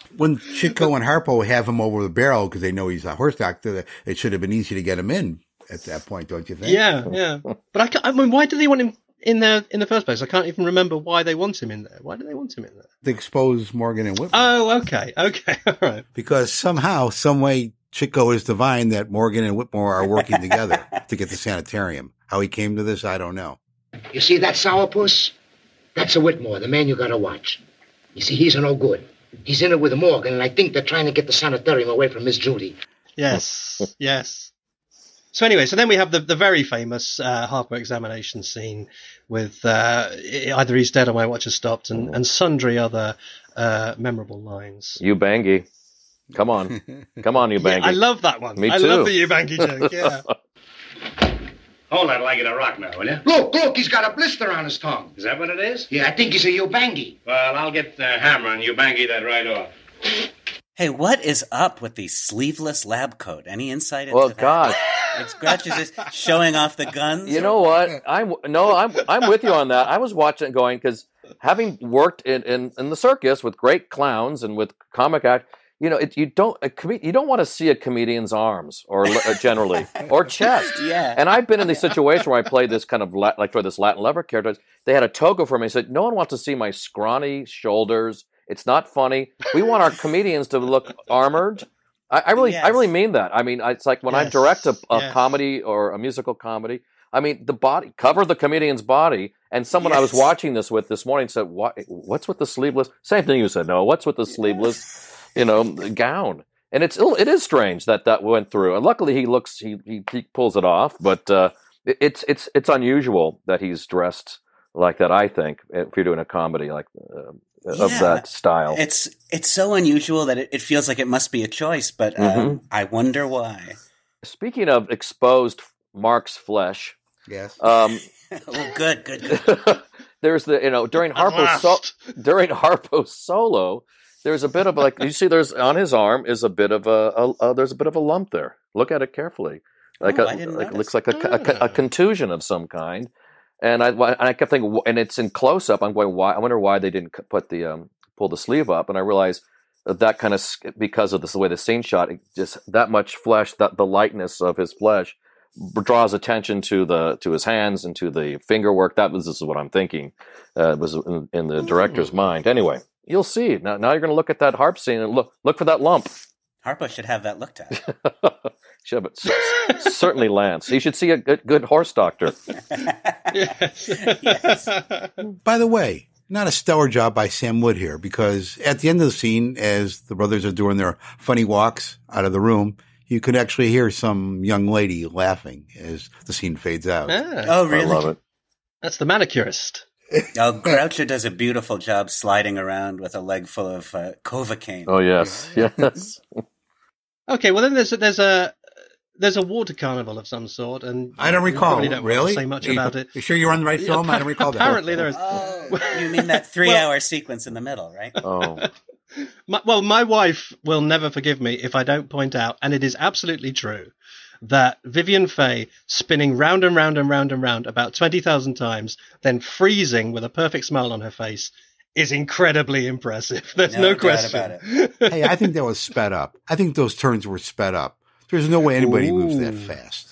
(laughs) When Chico and Harpo have him over the barrel because they know he's a horse doctor, it should have been easy to get him in at that point, don't you think? Yeah, yeah. But I, I mean, why do they want him in there in the first place? I can't even remember why they want him in there. Why do they want him in there? To expose Morgan and Whitmore. Oh, okay, (laughs) okay, all right. because somehow, some way, Chico is divine that Morgan and Whitmore are working together (laughs) to get the sanitarium. How he came to this, I don't know. You see that sourpuss? That's a Whitmore, the man you gotta watch. You see, he's a no good. He's in it with Morgan, and I think they're trying to get the sanitarium away from Miss Judy. Yes, yes. So anyway, so then we have the, the very famous uh, Harpo examination scene with uh, either he's dead or my watch has stopped, and, and sundry other uh, memorable lines. You bangy. Come on. Come on, you (laughs) Yeah, bangy. I love that one. Me I too. love the Ubangi joke. Yeah. (laughs) Hold that like it a rock now, will you? Look, look, he's got a blister on his tongue. Is that what it is? Yeah, I think he's a you Ubangi. Well, I'll get the hammer and you bangy that right off. Hey, what is up with the sleeveless lab coat? Any insight into well, that? God. Like Grouch is just showing off the guns. You know what? I'm no, I'm I'm with you on that. I was watching it going because having worked in, in in the circus with great clowns and with comic act, you know, it, you don't a com- you don't want to see a comedian's arms or uh, generally or (laughs) chest. Yeah. And I've been in the situation where I played this kind of la- like for this Latin lover character. They had a toga for me. I said, no one wants to see my scrawny shoulders. It's not funny. We want our comedians to look armored. I, I really, I really mean that. I mean, it's like when I direct a, a yes. comedy or a musical comedy. I mean, the body cover the comedian's body. And someone I was watching this with this morning said, "What? What's with the sleeveless?" Same thing you said. No, what's with the sleeveless? You know, gown. And it's it is strange that that went through. And luckily, he looks he he, he pulls it off. But uh, it- it's it's it's unusual that he's dressed like that. I think if you're doing a comedy like uh, of that style. It's it's so unusual that it, it feels like it must be a choice, but um, Mhm. I wonder why. Speaking of exposed Mark's flesh, Yes. um, (laughs) oh, good, good, good. (laughs) there's the you know during At Harpo's so- during Harpo's solo, there's a bit of like you see there's on his arm is a bit of a, a, a there's a bit of a lump there. Look at it carefully, like Oh, a I didn't like it looks like a, a, a Ah. contusion of some kind. And I and I kept thinking, and it's in close up. I'm going, why? I wonder why they didn't put the um, pull the sleeve up. And I realized that, that kind of because of this, the way the scene shot, it just that much flesh, that the lightness of his flesh draws attention to the to his hands and to the finger work. That was this is what I'm thinking. Uh, was in, in the director's mind. Anyway, you'll see. Now, now you're going to look at that harp scene and look look for that lump. Harpo should have that looked at. (laughs) Should, but certainly Lance. He should see a good, good horse doctor. (laughs) yes. By the way, not a stellar job by Sam Wood here because at the end of the scene, as the brothers are doing their funny walks out of the room, you could actually hear some young lady laughing as the scene fades out. Ah, Oh, really? I love it. that's the manicurist. Oh, Groucho does a beautiful job sliding around with a leg full of uh, Novocaine. Oh yes, yes. (laughs) Okay, well then there's there's a there's a water carnival of some sort, and I don't recall. probably don't really? say much you, about it. You sure you're on the right film? I don't (laughs) recall that. Apparently there is. Oh, you mean that (laughs) three-hour sequence in the middle, right? Oh, (laughs) My, well, my wife will never forgive me if I don't point out, and it is absolutely true, that Vivien Fay spinning round and round and round and round about 20,000 times, then freezing with a perfect smile on her face, is incredibly impressive. There's No no, question. about it. hey, I think that was sped up. I think those turns were sped up. There's no way anybody moves that fast.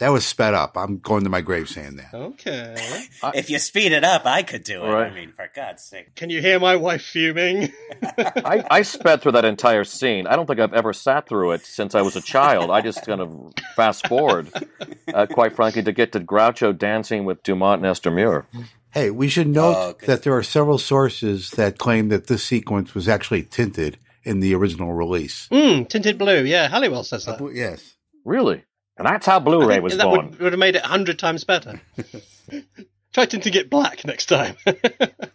That was sped up. I'm going to my grave saying that. Okay. (laughs) if you speed it up, I could do it. Right. I mean, for God's sake. Can you hear my wife fuming? (laughs) I, I sped through that entire scene. I don't think I've ever sat through it since I was a child. I just kind of fast forward, uh, quite frankly, to get to Groucho dancing with Dumont and Esther Muir. Hey, we should note Oh, good. that there are several sources that claim that this sequence was actually tinted in the original release. Mm, tinted blue. Yeah, Halliwell says that. Yes. Really? And that's how Blu-ray was that born. would, would have made it a hundred times better. Try tinting it black next time. (laughs)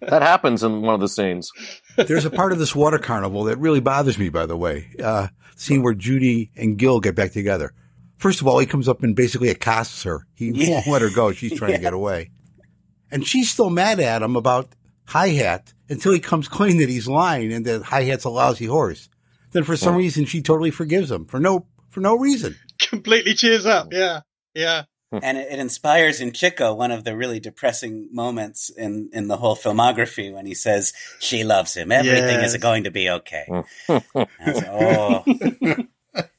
That happens in one of the scenes. There's a part of this water carnival that really bothers me, by the way. Uh, scene where Judy and Gil get back together. First of all, he comes up and basically accosts her. He (laughs) Yeah. (laughs) won't let her go. She's trying to get away. And she's still mad at him about Hi-Hat until he comes clean that he's lying and that Hi-Hat's a lousy horse. Then for some reason, she totally forgives him for no, for no reason. Completely cheers up. Yeah. Yeah. and it, it inspires in Chico one of the really depressing moments in, in the whole filmography when he says, She loves him. Everything Yes. is going to be okay. And oh, (laughs)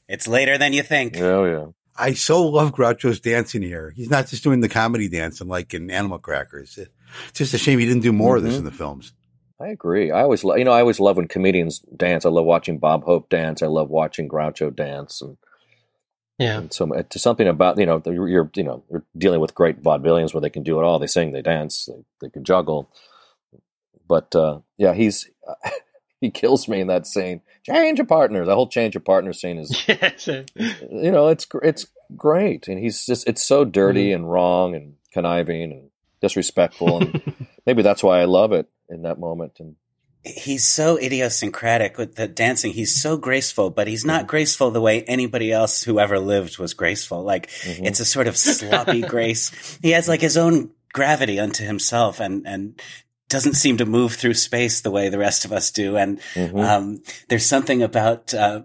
it's later than you think. Oh yeah. I so love Groucho's dancing here. He's not just doing the comedy dancing like in Animal Crackers. It's just a shame he didn't do more of this Mhm. in the films. I agree. I always, lo- you know, I always love when comedians dance. I love watching Bob Hope dance. I love watching Groucho dance, and, Yeah. and so to something about you know you're, you're you know you're dealing with great vaudevillians where they can do it all. They sing, they dance, they, they can juggle. But uh, yeah, he's (laughs) he kills me in that scene. Change of partners. The whole change of partner scene is (laughs) Yes. you know it's it's great, and he's just it's so dirty and wrong and conniving and disrespectful, and maybe that's why I love it in that moment. And He's so idiosyncratic with the dancing. He's so graceful, but he's not graceful the way anybody else who ever lived was graceful. Like Mhm. it's a sort of sloppy (laughs) grace. He has like his own gravity unto himself and, and doesn't seem to move through space the way the rest of us do. And, Mhm. um, there's something about, uh,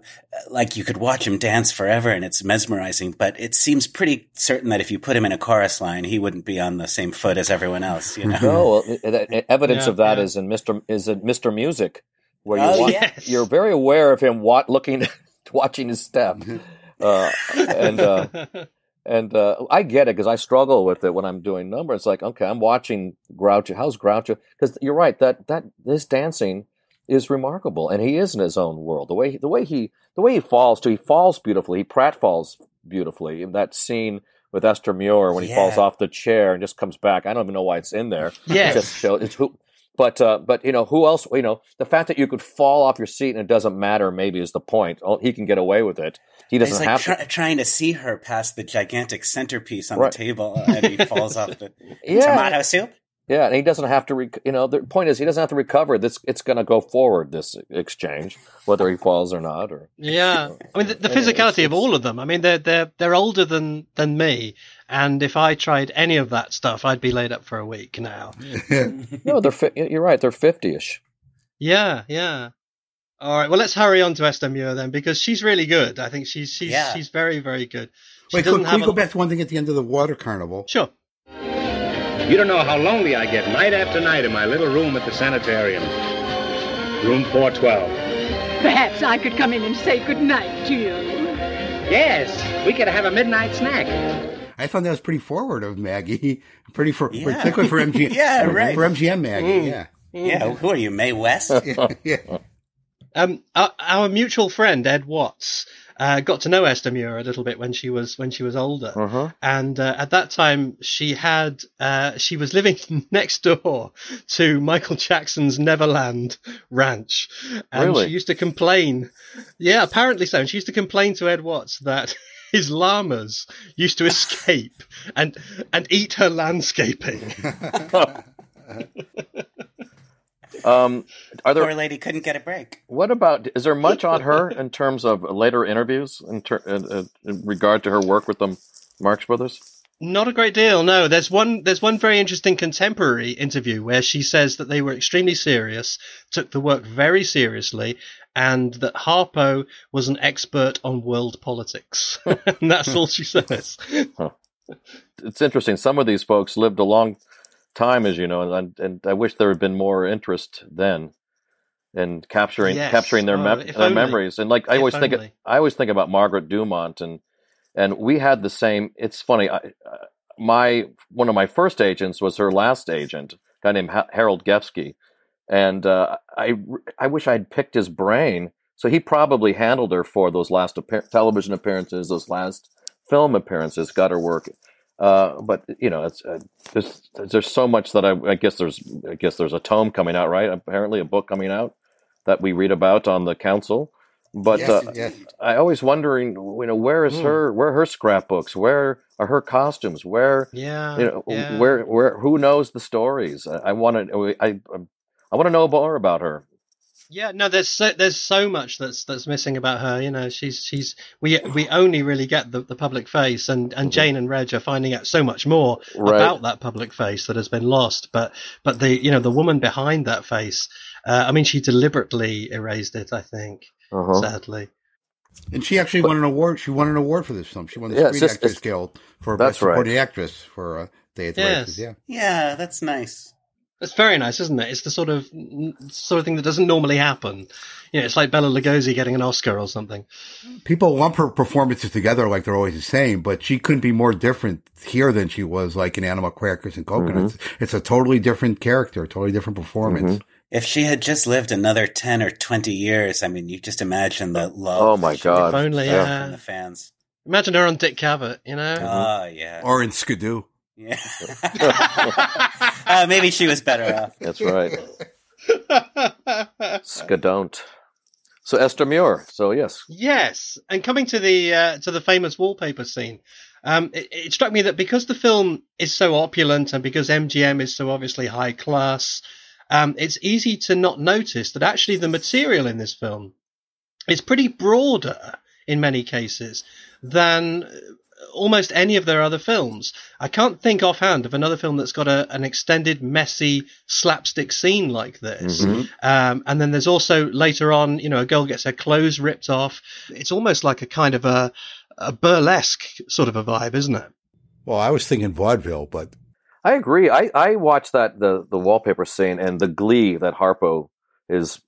like you could watch him dance forever and it's mesmerizing, but it seems pretty certain that if you put him in a chorus line, he wouldn't be on the same foot as everyone else, you know? (laughs) No, well, evidence Yeah, of that yeah. is in Mr. is in Mr. Music, where you Oh, watch, yes. you're very aware of him wa- looking, (laughs) watching his step, uh, and uh, (laughs) and uh, I get it because I struggle with it when I'm doing numbers. It's like, okay, I'm watching Groucho. How's Groucho? Because you're right that that this dancing is remarkable, and he is in his own world. The way the way he the way he falls too, he falls beautifully. He pratfalls beautifully. In that scene with Esther Muir when he falls off the chair and just comes back. I don't even know why it's in there. Yes. Just show it's who. But uh, but you know who else? You know the fact that you could fall off your seat and it doesn't matter. Maybe is the point. Oh, He can get away with it. He doesn't like have try, to. trying to see her past the gigantic centerpiece on Right. the table, and he (laughs) falls off the Yeah. tomato soup. Yeah, and he doesn't have to. Rec- you know, the point is he doesn't have to recover. This it's going to go forward. This exchange, whether he falls or not, or Yeah, I mean the, the Yeah, it's- physicality of all of them. I mean they're they're they're older than than me, and if I tried any of that stuff, I'd be laid up for a week now. (laughs) no, they're. Fi- you're right. They're fifty-ish. Yeah, yeah. All right, well let's hurry on to Esther Muir then because she's really good. I think she's she's Yeah. she's very very good. She Wait, doesn't could, could have we a- go back to one thing at the end of the water carnival? Sure. You don't know how lonely I get night after night in my little room at the sanitarium. Room 412. Perhaps I could come in and say good night to you. Yes, we could have a midnight snack. I thought that was pretty forward of Maggie, (laughs) pretty for Yeah. particularly for MGM. (laughs) Yeah, for, right. For MGM Maggie, Mm. yeah. Yeah, who are you, Mae West? (laughs) yeah, yeah. Um, our, our mutual friend Ed Watts uh, got to know Esther Muir a little bit when she was when she was older, Uh-huh. and uh, at that time she had uh, she was living next door to Michael Jackson's Neverland Ranch, and Really? she used to complain. Yeah, apparently so. And she used to complain to Ed Watts that. His llamas used to escape and and eat her landscaping. (laughs) Um, are Poor lady couldn't get a break. What about? Is there much on her in terms of later interviews in, ter- in, in- in regard to her work with the Marx Brothers? Not a great deal, no. There's one. There's one very interesting contemporary interview where she says that they were extremely serious, took the work very seriously, and that Harpo was an expert on world politics. (laughs) and that's all she says. (laughs) It's interesting. Some of these folks lived a long time, as you know, and and I wish there had been more interest then in capturing Yes. capturing their, Oh, if their memories. And like I If always think. I always think about Margaret Dumont and and we had the same. It's funny. I, uh, my one of my first agents was her last agent, a guy named ha- Harold Gefsky, and uh, I I wish I'd picked his brain. So he probably handled her for those last appear- television appearances, those last film appearances, got her work. Uh, but you know, it's uh, there's there's so much that I, I guess there's I guess there's a tome coming out, right? Apparently, a book coming out that we read about on the council. But Yes, uh, yes. I always wondering, you know, where is Hmm. her? Where are her scrapbooks? Where are her costumes? Where Yeah. you know, yeah. where where who knows the stories? I, I want to I I want to know more about her. Yeah, no, there's so, there's so much that's that's missing about her. You know, she's she's we we only really get the, the public face, and, and Jane and Reg are finding out so much more Right. about that public face that has been lost. But but the you know the woman behind that face, uh, I mean, she deliberately erased it. I think, Uh-huh. sadly. And she actually won an award. She won an award for this film. She won the Yeah, Screen just- Actors Guild for That's Best Supporting right. Actress for uh, Day at the Yes. Races. Yeah. Yeah, that's nice. It's very nice, isn't it? It's the sort of sort of thing that doesn't normally happen. You know, it's like Bela Lugosi getting an Oscar or something. People lump her performances together like they're always the same, but she couldn't be more different here than she was like in Animal Crackers and Cocoanuts. Mm-hmm. It's a totally different character, totally different performance. If she had just lived another 10 or 20 years, I mean, you just imagine the love. Oh my God. If only, yeah. From the fans. Imagine her on Dick Cavett, you know? Oh, yeah. Or in Skidoo. Yeah. uh, maybe she was better off. That's right. Skadon't. So Esther Muir. So yes. Yes, and coming to the uh, to the famous wallpaper scene, um, it, it struck me that because the film is so opulent and because MGM is so obviously high class, um, it's easy to not notice that actually the material in this film is pretty broader in many cases than almost any of their other films. I can't think offhand of another film that's got a, an extended, messy slapstick scene like this. Mhm. Um, and then there's also later on, you know, a girl gets her clothes ripped off. It's almost like a kind of a, a burlesque sort of a vibe, isn't it? Well, I was thinking vaudeville, but I agree. I, I watched that the the wallpaper scene and the glee that Harpo is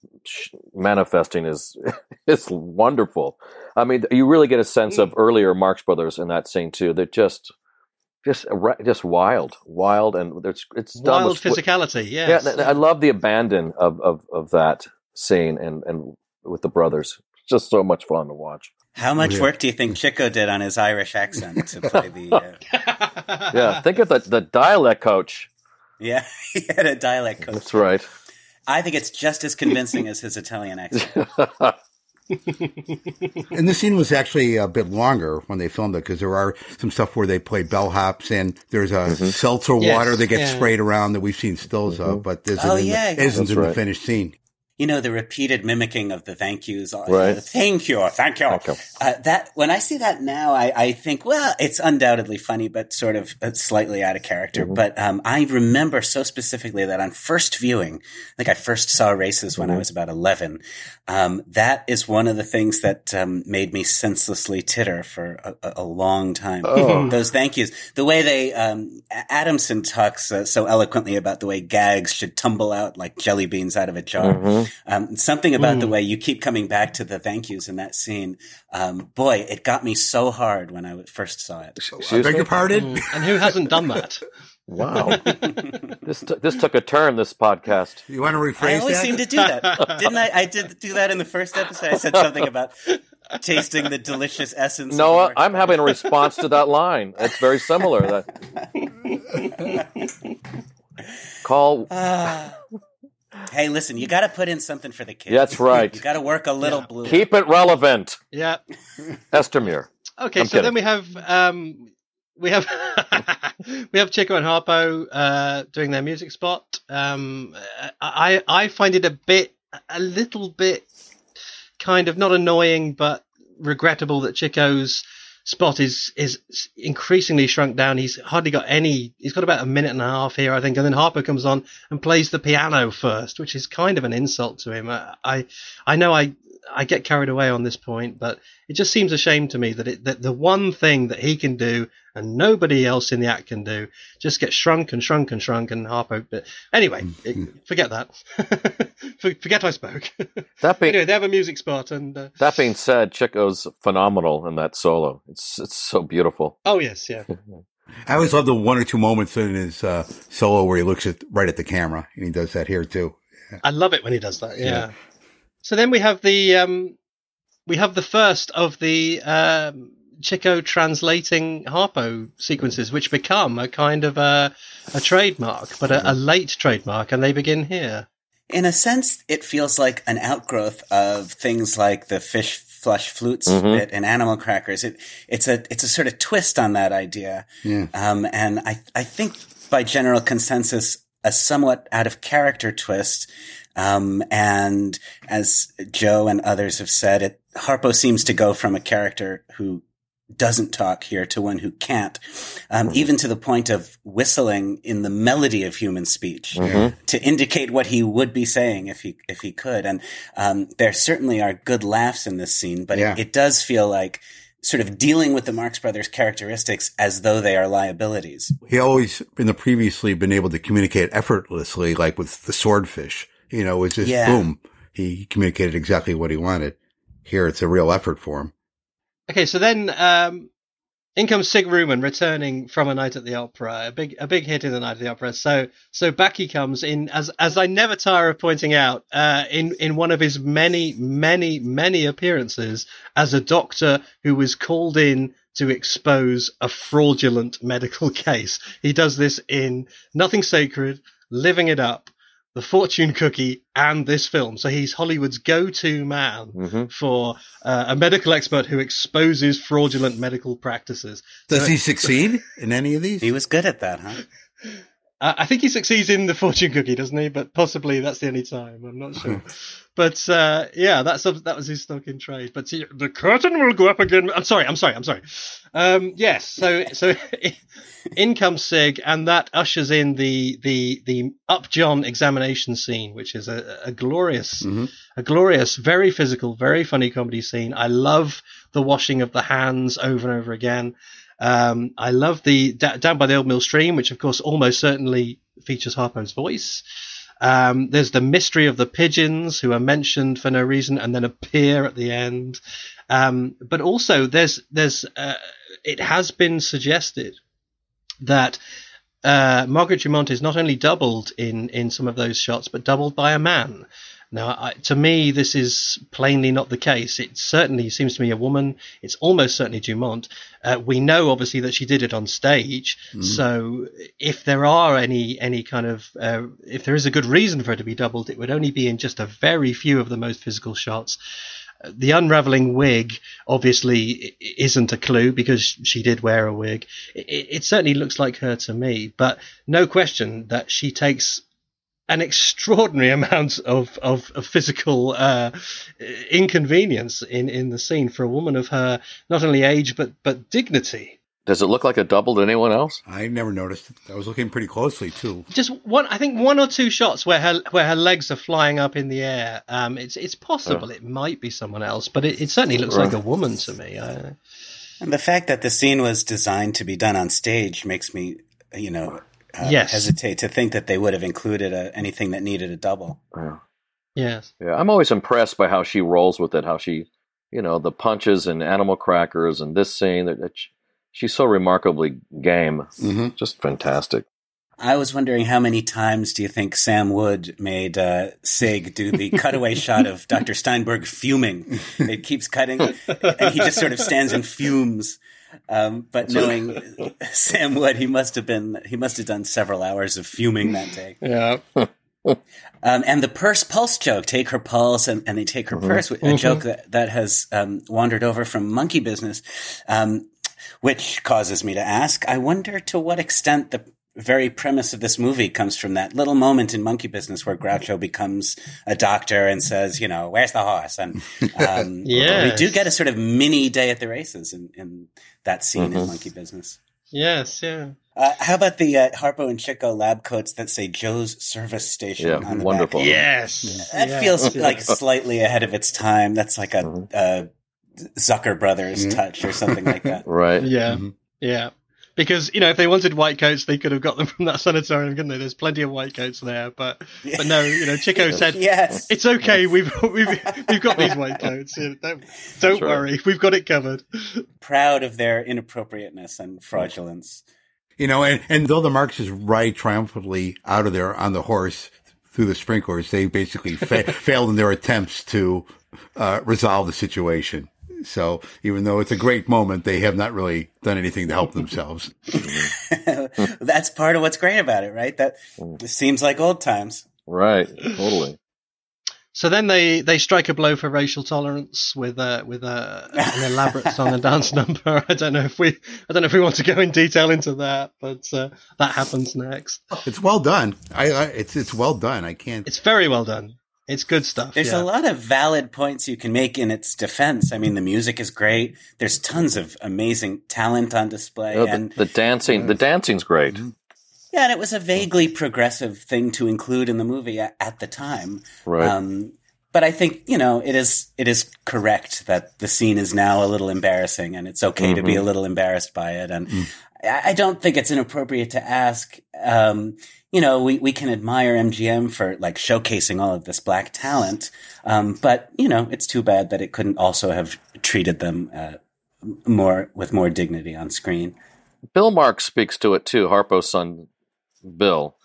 manifesting is (laughs) is wonderful. I mean, you really get a sense of earlier Marx Brothers in that scene too. They're just just just wild, wild, and it's it's done Wild with- physicality, yes. Yeah, I love the abandon of, of, of that scene and, and with the brothers. It's just so much fun to watch. How much Yeah. work do you think Chico did on his Irish accent to (laughs) play the. Uh, Yeah, think of the, the dialect coach. yeah, (laughs) he had a dialect coach. That's right. I think it's just as convincing as his Italian accent. (laughs) and the scene was actually a bit longer when they filmed it because there are some stuff where they play bellhops and there's a mm-hmm. seltzer Yes, water that gets yeah. sprayed around that we've seen stills of, mm-hmm. but oh, isn't, Oh, in, the, yeah. isn't That's in the finished scene. You know the repeated mimicking of the thank yous uh, Right. thank you thank you, Thank you. Uh, that when i see that now I, I think well it's undoubtedly funny but sort of uh, slightly out of character Mm-hmm. but um, i remember so specifically that on first viewing i think i first saw races when i Mm-hmm. was about 11 um, that is one of the things that um, made me senselessly titter for a, a- long time Oh. (laughs) those thank yous the way they um, adamson talks uh, so eloquently about the way gags should tumble out like jelly beans out of a jar Mhm. Um, something about the way you keep coming back to the thank yous in that scene. Um, boy, it got me so hard when I first saw it. I Excuse beg your pardon? Mm, and who hasn't done that? (laughs) Wow. (laughs) this, t- this took a turn, this podcast. You want to rephrase I always that? seem to do that. Didn't I? I did do that in the first episode. I said something about tasting the delicious essence. of Noah, Marx I'm having a response to that line. It's very similar. That (laughs) Call. Ah. Hey, listen, you got to put in something for the kids. That's right. You got to work a little blue. Keep it relevant. Yeah. (laughs) Esther Muir. Okay, I'm so kidding. then we have um, we have (laughs) we have Chico and Harpo uh, doing their music spot. Um, I I find it a bit a little bit kind of not annoying but regrettable that Chico's spot is is increasingly shrunk down. He's hardly got any. He's got about a minute and a half here, I think, and then Harpo comes on and plays the piano first, which is kind of an insult to him. I I, I know I I get carried away on this point, but it just seems a shame to me that it, that the one thing that he can do and nobody else in the act can do just gets shrunk and shrunk and shrunk and Harpo. But anyway, it, forget that. (laughs) forget I spoke. (laughs) That being anyway, they have a music spot, and uh, that being said, Chico's phenomenal in that solo. It's it's so beautiful. oh yes, yeah. (laughs) I always love the one or two moments in his uh, solo where he looks at right at the camera, and he does that here too. I love it when he does that. Yeah. So then we have the um, we have the first of the um, Chico translating Harpo sequences, which become a kind of a, a trademark, but a, a late trademark, and they begin here. In a sense, it feels like an outgrowth of things like the fish flush flutes Mhm. bit in Animal Crackers. It, it's a it's a sort of twist on that idea, Yeah. um, and I I think by general consensus, a somewhat out of character twist. Um, and as Joe and others have said, it Harpo seems to go from a character who doesn't talk here to one who can't, um, even to the point of whistling in the melody of human speech Mhm. to indicate what he would be saying if he if he could. And um, there certainly are good laughs in this scene, but Yeah. it, it does feel like sort of dealing with the Marx Brothers characteristics as though they are liabilities. He always in the previously been able to communicate effortlessly, like with the swordfish. You know, it was just Yeah. boom. He communicated exactly what he wanted. Here, it's a real effort for him. Okay, so then um, in comes Sig Ruman returning from a night at the opera, a big a big hit in the night at the opera. So so back he comes in as as I never tire of pointing out uh, in in one of his many many many appearances as a doctor who was called in to expose a fraudulent medical (laughs) case. He does this in Nothing Sacred, Living It Up. The Fortune Cookie and this film. So he's Hollywood's go-to man Mhm. for uh, a medical expert who exposes fraudulent medical practices. Does So- he succeed in any of these? He was good at that, huh? (laughs) I think he succeeds in the (laughs) fortune cookie, doesn't he? But possibly that's the only time. I'm not sure. (laughs) but uh, yeah, that's that was his stock in trade. But he- the curtain will go up again. I'm sorry. I'm sorry. I'm sorry. Um, yes. So so (laughs) in comes Sig, and that ushers in the the the Upjohn examination scene, which is a, a glorious Mhm. a glorious, very physical, very funny comedy scene. I love the washing of the hands over and over again. Um, I love the da- down by the old mill stream, which of course almost certainly features Harpo's voice. Um, there's the mystery of the pigeons who are mentioned for no reason and then appear at the end. Um, but also there's there's uh, it has been suggested that uh, Margaret Dumont is not only doubled in in some of those shots, but doubled by a man. Now, I, to me, this is plainly not the case. It certainly seems to me a woman. It's almost certainly Dumont. Uh, we know, obviously, that she did it on stage. So, if there are any any kind of uh, if there is a good reason for it to be doubled, it would only be in just a very few of the most physical shots. Uh, The unraveling wig obviously isn't a clue because she did wear a wig. It, it certainly looks like her to me, but no question that she takes an extraordinary (laughs) amount of, of, of physical uh, inconvenience in, in the scene for a woman of her not only age but but dignity. Does it look like a double to anyone else? I never noticed. it. I was looking pretty closely too. Just one, I think one or two shots where her where her legs are flying up in the air. Um, it's it's possible it might be someone else, but it, it certainly looks like a woman to me. I, And the fact that the scene was designed to be done on stage makes me, you know, uh, Yes. hesitate to think that they would have included a, anything that needed a double. Yeah. yes. Yeah, I'm always impressed by how she rolls with it. How she, you know, the punches and animal crackers and this scene. That, that she- she's so remarkably game. Mhm. Just fantastic. I was wondering how many times do you think Sam Wood made uh, Sig do the cutaway (laughs) shot of Dr. Steinberg fuming? It keeps cutting, and he just sort of stands and fumes. Um, but knowing (laughs) Sam Wood, he must have been he must have done several hours of fuming that day. Yeah. (laughs) Um, and the purse pulse joke, take her pulse and, and they take her purse, a joke that, that has um, wandered over from monkey business, um, which causes me to ask, I wonder to what extent the very premise of this movie comes from that little moment in monkey business where Groucho becomes a doctor and says, you know, where's the horse? And (laughs) um, Yes. we do get a sort of mini day at the races in, in that scene in monkey business. Yes. Yeah. Uh, how about the uh, Harpo and Chico lab coats that say Joe's Service Station Yeah, on the wonderful. back? Yes. That Yes. feels like slightly ahead of its time. That's like a Mhm. uh, Zucker Brothers touch or something like that. (laughs) Right. Yeah. Mhm. Yeah. Because, you know, if they wanted white coats, they could have got them from that sanitarium, couldn't they? There's plenty of white coats there. But, but no, you know, Chico (laughs) said, yes. it's okay. We've, (laughs) we've, we've got these white coats. Don't, don't right. worry. We've got it covered. Proud of their inappropriateness and fraudulence. You know, and, and though the Marxists ride triumphantly out of there on the horse through the sprinklers, they basically fa- (laughs) failed in their attempts to uh, resolve the situation. So even though it's a great moment, they have not really done anything to help themselves. (laughs) That's part of what's great about it, right? That it seems like old times. Right. Totally. So then they, they strike a blow for racial tolerance with a with a, an elaborate song and dance (laughs) number. I don't know if we I don't know if we want to go in detail into that, but uh, that happens next. It's well done. I, I it's it's well done. I can't. It's very well done. It's good stuff. There's yeah. a lot of valid points you can make in its defense. I mean, the music is great. There's tons of amazing talent on display, Oh, and the dancing, the mm-hmm. dancing's great. Mm-hmm. yeah, and it was a vaguely progressive thing to include in the movie at, at the time. Right. Um, but I think you know it is it is correct that the scene is now a little embarrassing, and it's okay to be mm-hmm. a little embarrassed by it. And mm. I, I don't think it's inappropriate to ask. Um, you know, we, we can admire MGM for like showcasing all of this black talent, um, but you know, it's too bad that it couldn't also have treated them uh, more with more dignity on screen. Bill Marx speaks to it too. Harpo's son, Bill,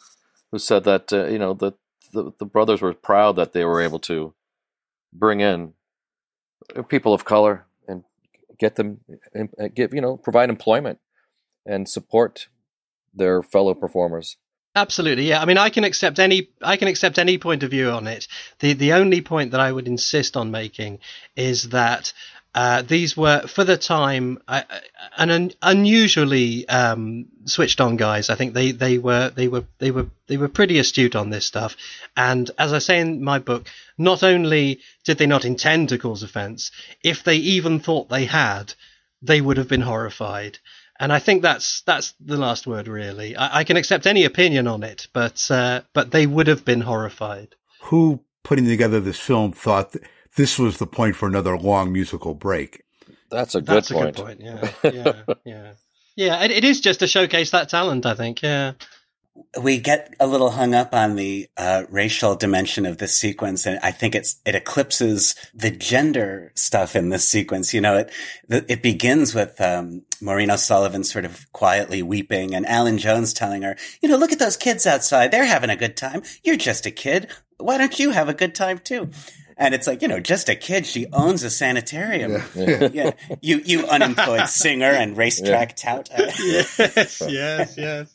who said that uh, you know the, the the brothers were proud that they were able to bring in people of color and get them give you know provide employment and support their fellow performers. Absolutely, yeah. I mean, I can accept any I can accept any point of view on it. the The only point that I would insist on making is that uh, these were, for the time, uh, an un- unusually um, switched on guys. I think they, they were they were they were they were pretty astute on this stuff. And as I say in my book, not only did they not intend to cause offence, if they even thought they had, they would have been horrified. And I think that's that's the last word, really. I, I can accept any opinion on it, but uh, but they would have been horrified. Who putting together this film thought that this was the point for another long musical break? That's a good That's point. a good point. Yeah, yeah, yeah. (laughs) Yeah, it, it is just to showcase that talent. I think. Yeah. We get a little hung up on the uh, racial dimension of this sequence, and I think it's it eclipses the gender stuff in this sequence. You know, it it begins with um, Maureen O'Sullivan sort of quietly weeping, and Allan Jones telling her, "You know, look at those kids outside; they're having a good time. You're just a kid. Why don't you have a good time too?" And it's like, you know, just a kid. She owns a sanitarium. Yeah. You, you unemployed singer and racetrack tout. (laughs) (laughs) yes, yes, yes.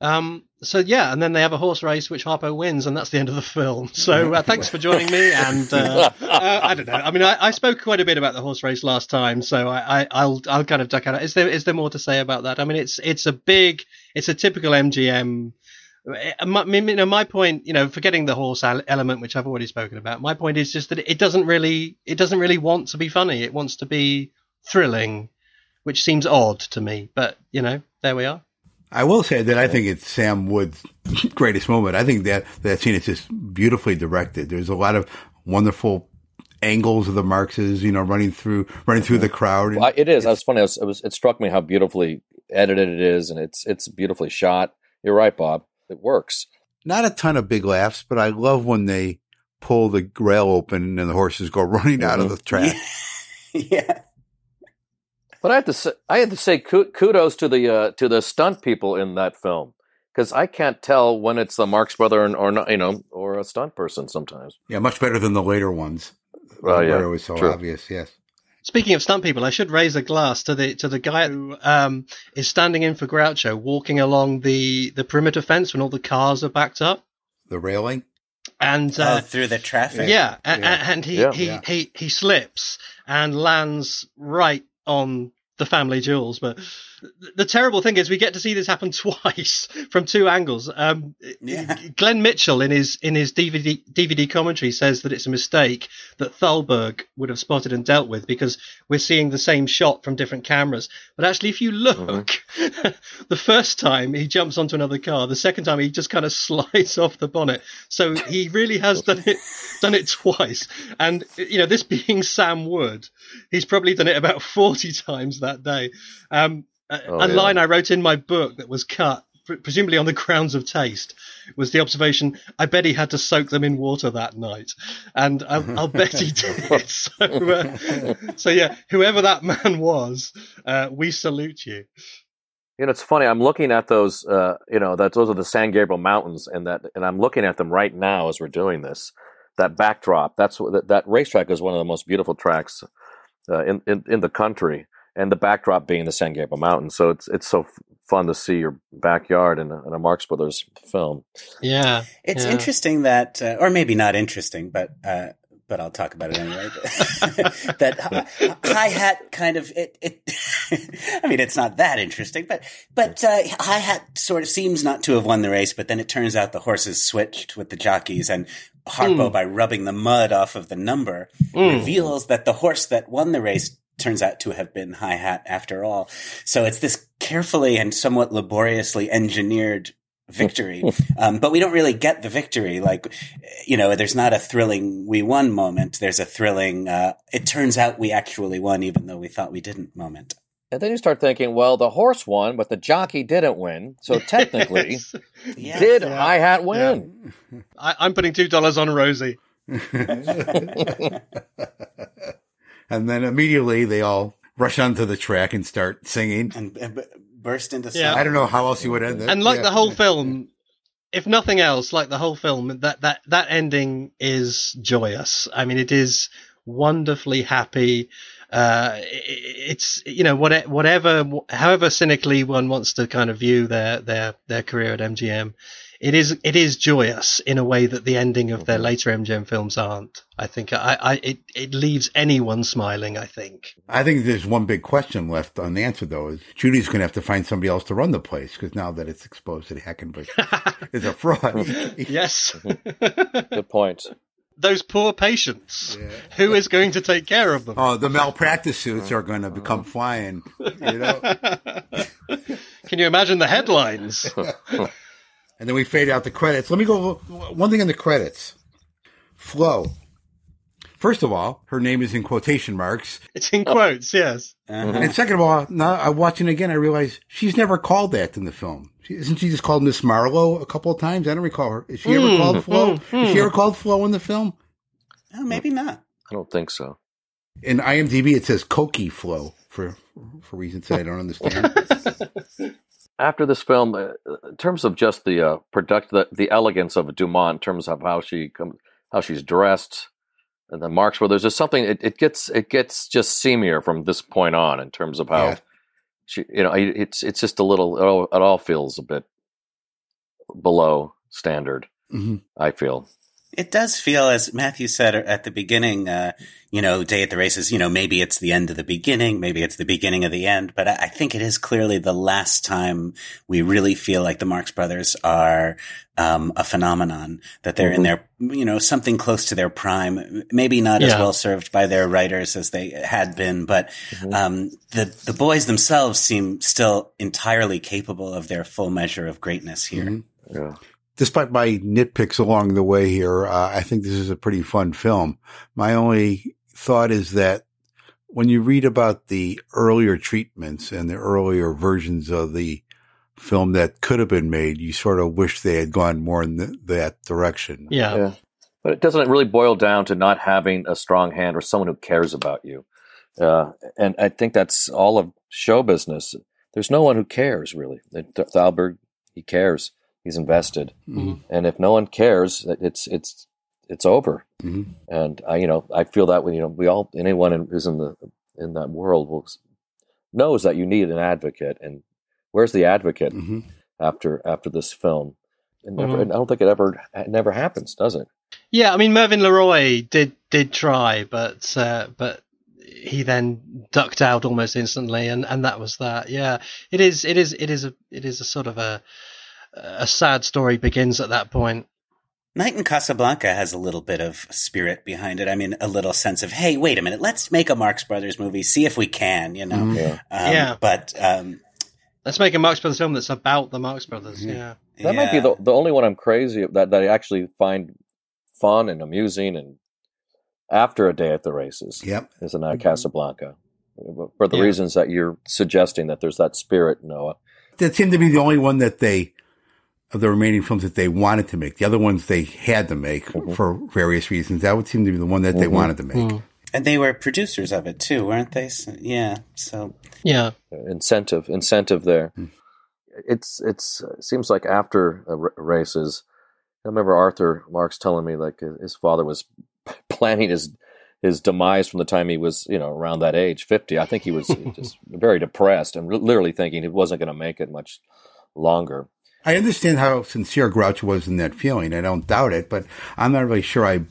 Um. So yeah, and then they have a horse race which Harpo wins, and that's the end of the film. (laughs) So uh, thanks for joining me. And uh, uh, I don't know. I mean, I, I spoke quite a bit about the horse race last time, so I, I, I'll I'll kind of duck out. Is there is there more to say about that? I mean, it's it's a big, it's a typical MGM. uh, My, you know, my point, you know, forgetting the horse element, which I've already spoken about. My point is just that it doesn't really, it doesn't really want to be funny. It wants to be thrilling, which seems odd to me. But you know, there we are. I will say that I think it's Sam Wood's (laughs) greatest moment. I think that that scene is just beautifully directed. There's a lot of wonderful angles of the Marxes, you know, running through running through the crowd. Well, it is. That's funny. It, was, it, was, it struck me how beautifully edited it is, and it's it's beautifully shot. You're right, Bob. It works. Not a ton of big laughs, but I love when they pull the rail open and the horses go (laughs) running out of mm-hmm. the track. (laughs) yeah. But I have to say, I have to say kudos to the uh, to the stunt people in that film because I can't tell when it's the Marx brother or, or not, you know, or a stunt person sometimes. Yeah, much better than the later ones. Oh, yeah. Where it was so True. obvious, yes. Speaking of stunt people, I should raise a glass to the to the guy who um, is standing in for Groucho, walking along the the perimeter fence when all the cars are backed up, The railing. and Oh, uh, through the traffic. yeah, Yeah. a- and he Yeah. he, he he slips and lands right on the family jewels. But The, the terrible thing is we get to see this happen (laughs) twice from two angles. Um, Yeah. Glenn Mitchell in his in his DVD DVD commentary says that it's a mistake that Thalberg would have spotted and dealt with because we're seeing the same shot from different cameras. But actually, if you look, (laughs) the first time he jumps onto another car, the second time he just kind of (laughs) slides off the bonnet. So he really has done it done it twice. And you know, this being Sam Wood, he's probably done it about forty times that day. Um, a, Oh, a yeah. line I wrote in my book that was cut, presumably on the grounds of taste, was the observation: I bet he had to soak them in water that night, and I'll, I'll bet he (laughs) did. (laughs) So, uh, so yeah, whoever that man was, uh, we salute you. You know, it's funny. I'm looking at those. Uh, you know, that those are the San Gabriel Mountains, and that, and I'm looking at them right now as we're doing this. That backdrop. That's what that, that racetrack is one of the most beautiful tracks uh, in, in in the country, and the backdrop being the San Gabriel Mountains. So it's it's so f- fun to see your backyard in a, in a Marx Brothers film. Yeah, It's yeah. interesting that, uh, or maybe not interesting, but uh, but I'll talk about it anyway. (laughs) (laughs) that hi hat kind of it. it (laughs) I mean, it's not that interesting, but but uh, hi hat sort of seems not to have won the race, but then it turns out the horses switched with the jockeys, and Harpo, Mm. by rubbing the mud off of the number, Mm. reveals that the horse that won the race turns out to have been Hi Hat after all. So it's this carefully and somewhat laboriously engineered victory. (laughs) um, but we don't really get the victory. Like, you know, there's not a thrilling we won moment. There's a thrilling, uh, it turns out we actually won even though we thought we didn't moment. And then you start thinking, well, the horse won, but the jockey didn't win. So (laughs) technically, Yes. did Yeah. Hi Hat win? I, I'm putting two dollars on Rosie. (laughs) and then immediately they all rush onto the track and start singing. And, and b- burst into Yeah. song. I don't know how else you would end it. and like Yeah. the whole film if nothing else like the whole film that that that ending is joyous i mean it is wonderfully happy uh i- i- it's you know what, whatever however cynically one wants to kind of view their their their career at mgm it is it is joyous in a way that the ending of their mm-hmm. later mgm films aren't i think i i it, it leaves anyone smiling i think I think there's one big question left unanswered though. Is Judy's going to have to find somebody else to run the place because now that it's exposed that Hackenbush (laughs) is a fraud. (laughs) yes mm-hmm. Good point. those poor patients who is going to take care of them oh, the malpractice suits are going to become flying. You know. (laughs) Can you imagine the headlines? And then we fade out the credits. Let me go one thing in the credits. Flo. First of all, her name is in quotation marks. It's in quotes, yes. And second of all, now I'm watching again, I realize she's never called that in the film. She, isn't she just called Miss Marlowe a couple of times? I don't recall her. Is she ever Mm, called Flo? mm, Is she mm. ever called Flo in the film? Oh, maybe not. I don't think so. In IMDb, it says Cokie Flo for for reasons that I don't understand. (laughs) after this film, uh, in terms of just the uh, product, the, the elegance of Dumont, in terms of how she come, how she's dressed, and the Marx Brothers, there's just something. It, it gets it gets just seamier from this point on in terms of how Yeah. she, you know, it- it's it's just a little. It all, it all feels a bit below standard. Mhm. I feel. It does feel, as Matthew said at the beginning, uh, you know, Day at the Races, you know, maybe it's the end of the beginning, maybe it's the beginning of the end, but I, I think it is clearly the last time we really feel like the Marx Brothers are um, a phenomenon, that they're in their, you know, something close to their prime, maybe not as well served by their writers as they had been, but um, the, the boys themselves seem still entirely capable of their full measure of greatness here. Mhm. Yeah. Despite my nitpicks along the way here, uh, I think this is a pretty fun film. My only thought is that when you read about the earlier treatments and the earlier versions of the film that could have been made, you sort of wish they had gone more in th that direction. Yeah. Yeah. But it doesn't really boil down to not having a strong hand or someone who cares about you. Uh, and I think that's all of show business. There's no one who cares really. Th- Thalberg, he cares. He's invested. Mhm. And if no one cares, it's it's it's over. Mhm. And I, you know, I feel that when you know we all anyone in, who's in the in that world will, knows that you need an advocate. And where's the advocate Mhm. after after this film? It never, Mhm. I don't think it ever it never happens, does it? Yeah, I mean Mervyn LeRoy did did try, but uh, but he then ducked out almost instantly, and, and that was that. Yeah, it is. It is. It is a. It is a sort of a a sad story begins at that point. Night in Casablanca has a little bit of spirit behind it. I mean, a little sense of, hey, wait a minute, let's make a Marx Brothers movie, see if we can, you know. Mm-hmm. Yeah. Um, Yeah. But um, Let's make a Marx Brothers film that's about the Marx Brothers. Mm-hmm. Yeah. That might be the the only one I'm crazy that that I actually find fun and amusing and after a day at the races. Yep. is the night Casablanca. For the Yeah. reasons that you're suggesting that there's that spirit, Noah. That seemed to be the only one that they, of the remaining films that they wanted to make. The other ones they had to make Mm-hmm. for various reasons. That would seem to be the one that they wanted to make. Hmm. And they were producers of it too, weren't they? So, yeah. So Yeah. Incentive, incentive there. It's it's it seems like after uh, r- races. I remember Arthur Marx telling me like uh, his father was (laughs) planning his his demise from the time he was you know around that age, fifty. I think he was (laughs) just very depressed and literally thinking he wasn't going to make it much longer. I understand how sincere Groucho was in that feeling. I don't doubt it, but I'm not really sure I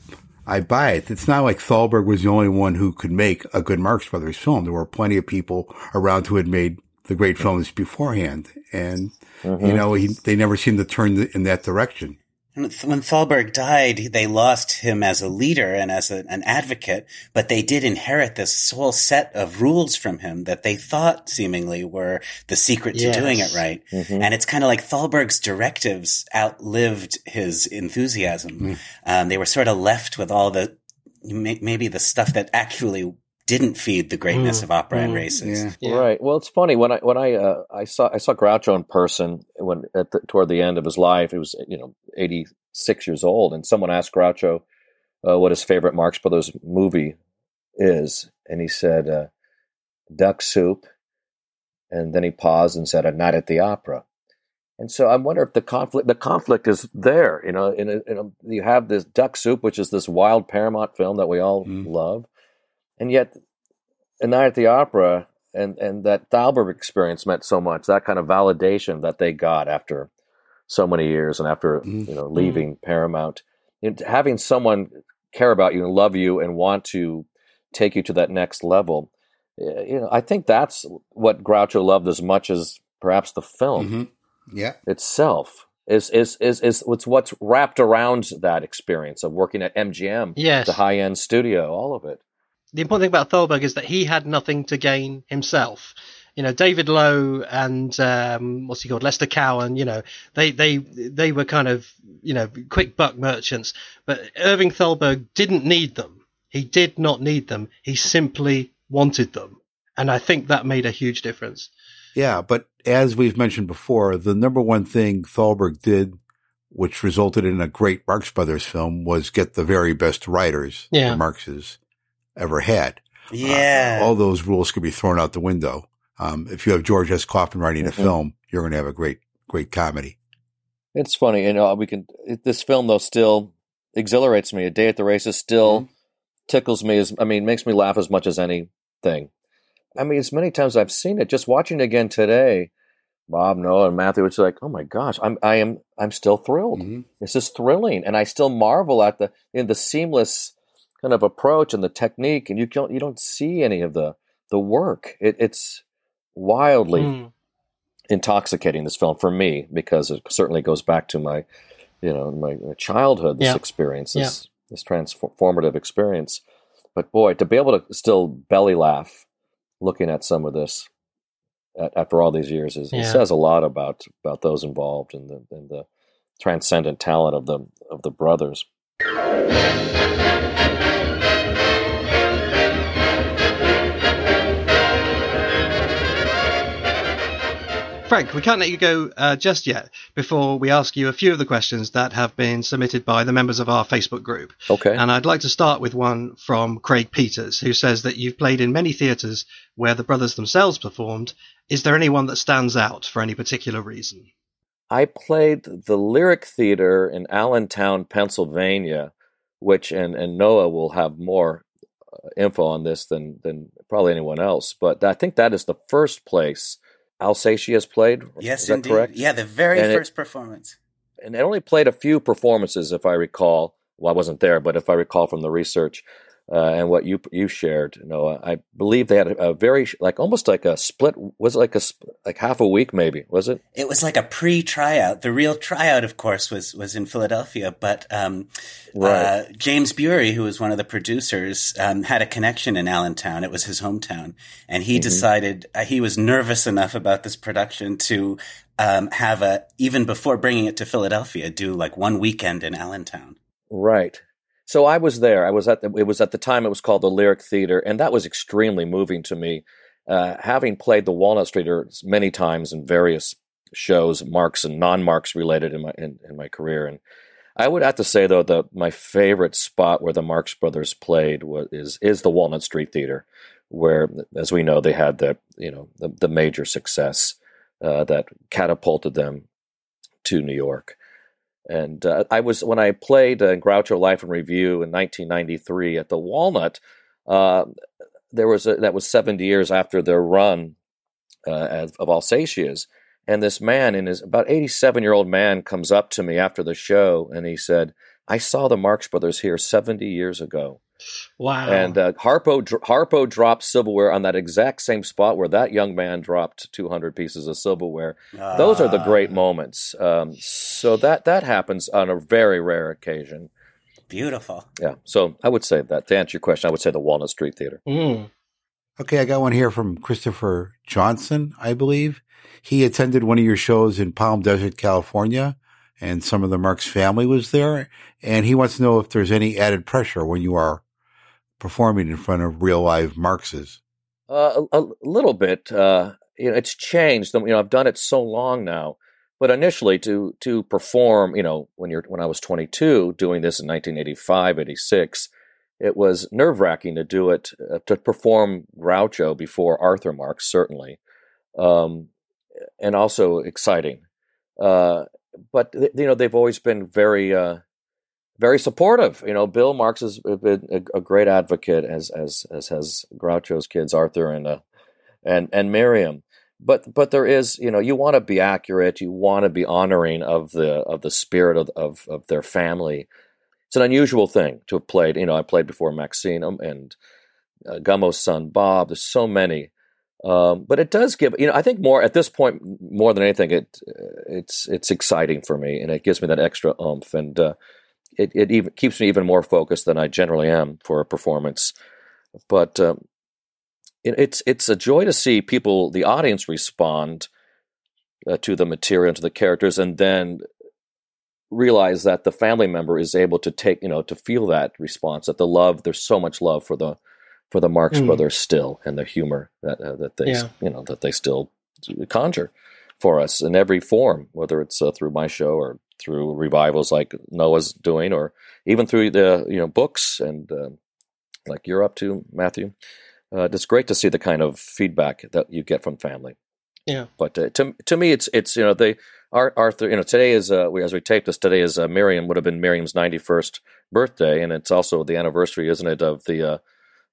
I buy it. It's not like Thalberg was the only one who could make a good Marx Brothers film. There were plenty of people around who had made the great films beforehand, and you mm-hmm. know he, they never seemed to turn in that direction. When Thalberg died, they lost him as a leader and as a, an advocate, but they did inherit this whole set of rules from him that they thought seemingly were the secret to doing it right. And it's kind of like Thalberg's directives outlived his enthusiasm. Um, they were sort of left with all the maybe the stuff that actually didn't feed the greatness of opera and races. Yeah. Right. Well, it's funny when I when I uh, I saw I saw Groucho in person when at the, toward the end of his life. He was you know eighty six years old, and someone asked Groucho uh, what his favorite Marx Brothers movie is, and he said uh, Duck Soup, and then he paused and said A Night at the Opera. And so I wonder if the conflict the conflict is there. You know, in a, in a, you have this Duck Soup, which is this wild Paramount film that we all love, and yet a night at the opera and and that Thalberg experience meant so much. That kind of validation that they got after so many years and after you know leaving Paramount, You know, having someone care about you and love you and want to take you to that next level. You know, I think that's what Groucho loved as much as perhaps the film Mm-hmm. Yeah. itself. Is, is is is what's what's wrapped around that experience of working at MGM, Yes. the high end studio, all of it. The important thing about Thalberg is that he had nothing to gain himself. You know, David Loew and um, what's he called, Lester Cowan. You know, they they they were kind of you know quick buck merchants, but Irving Thalberg didn't need them. He did not need them. He simply wanted them, and I think that made a huge difference. Yeah, but as we've mentioned before, the number one thing Thalberg did, which resulted in a great Marx Brothers film, was get the very best writers Yeah. the Marxes ever had. Yeah. Uh, all those rules could be thrown out the window. Um, if you have George S. Kaufman writing a Mhm. film, you're going to have a great, great comedy. It's funny, you know. We can. It, this film though still exhilarates me. A Day at the Races still tickles me. As I mean, makes me laugh as much as anything. I mean, as many times I've seen it. Just watching it again today, Bob, Noah, and Matthew. It's like, oh my gosh, I'm I am I'm still thrilled. This is thrilling, and I still marvel at the in the seamless kind of approach and the technique. And you don't you don't see any of the the work. It, it's wildly Mm. intoxicating this film for me because it certainly goes back to my you know my childhood this Yeah. experience this this transformative experience but boy to be able to still belly laugh looking at some of this at, after all these years is, it says a lot about about those involved and the and the transcendent talent of the of the brothers Frank, we can't let you go uh, just yet before we ask you a few of the questions that have been submitted by the members of our Facebook group. okay And I'd like to start with one from Craig Peters, who says that you've played in many theatres where the brothers themselves performed. Is there anyone that stands out for any particular reason? I played the Lyric Theater in Allentown, Pennsylvania, which and and Noah will have more uh, info on this than than probably anyone else. But I think that is the first place I'll Say She Is has played. Yes, indeed. correct? Yeah, the very And it- first performance. and it only played a few performances, if I recall. Well, I wasn't there, but if I recall from the research, uh, and what you you shared, Noah. I believe they had a, a, very like almost like a split. Was it like a like half a week maybe? Was it? It was like a pre tryout. The real tryout, of course, was was in Philadelphia. But um, right. uh, James Beury, who was one of the producers, um, had a connection in Allentown. It was his hometown, and he mm-hmm. decided uh, he was nervous enough about this production to um, have a even before bringing it to Philadelphia, do like one weekend in Allentown. Right. So I was there. I was at the, it was at the time it was called the Lyric Theater, and that was extremely moving to me. Uh, having played the Walnut Streeter many times in various shows, Marx and non-Marx related in my in, in, my career, and I would have to say though that my favorite spot where the Marx Brothers played was is is the Walnut Street Theater, where, as we know, they had the you know the, the major success uh, that catapulted them to New York. And uh, I was when I played uh, Groucho Life and Revue in 1993 at the Walnut. Uh, there was a, that was 70 years after their run uh, of I'll Say She Is, and this man, in his about 87 year old man, comes up to me after the show and he said, "I saw the Marx Brothers here 70 years ago." Wow. And uh, Harpo Harpo dropped silverware on that exact same spot where that young man dropped 200 pieces of silverware. Uh, Those are the great moments. Um, so that that happens on a very rare occasion. Beautiful. Yeah. So I would say that to answer your question, I would say the Walnut Street Theater. Mm. Okay, I got one here from Christopher Johnson, I believe. He attended one of your shows in Palm Desert, California, and some of the Marx family was there. And he wants to know if there's any added pressure when you are performing in front of real live Marxes? Uh, a, a, little bit. Uh, you know, it's changed. You know, I've done it so long now. But initially, to to perform, you know, when you're when I was 22, doing this in 1985, 86, it was nerve wracking to do it uh, to perform Groucho before Arthur Marx, certainly, um, and also exciting. Uh, but you know, they've always been very uh, very supportive. You know, Bill Marx has been a, a, great advocate, as as as has Groucho's kids, Arthur and uh, and and Miriam. But but there is, you know, you want to be accurate. You want to be honoring of the of the spirit of, of of their family. It's an unusual thing to have played. You know, I played before Maxine and uh, Gummo's son Bob. There's so many. Um, but it does give, you know, I think more at this point, more than anything, it it's it's exciting for me, and it gives me that extra oomph. And uh, it, it even keeps me even more focused than I generally am for a performance. But um, it, it's it's a joy to see people, the audience, respond uh, to the material, to the characters, and then realize that the family member is able to take, you know, to feel that response. That the love, there's so much love for the for the Marx mm. brothers still, and the humor that uh, that they, yeah. you know, that they still conjure for us in every form, whether it's uh, through my show or through revivals like Noah's doing, or even through the you know books and uh, like you're up to, Matthew. Uh, it's great to see the kind of feedback that you get from family. Yeah. But uh, to to me, it's it's you know they Arthur. You know today is uh, as we tape this today is uh, Miriam would have been Miriam's ninety first birthday, and it's also the anniversary, isn't it, of the uh,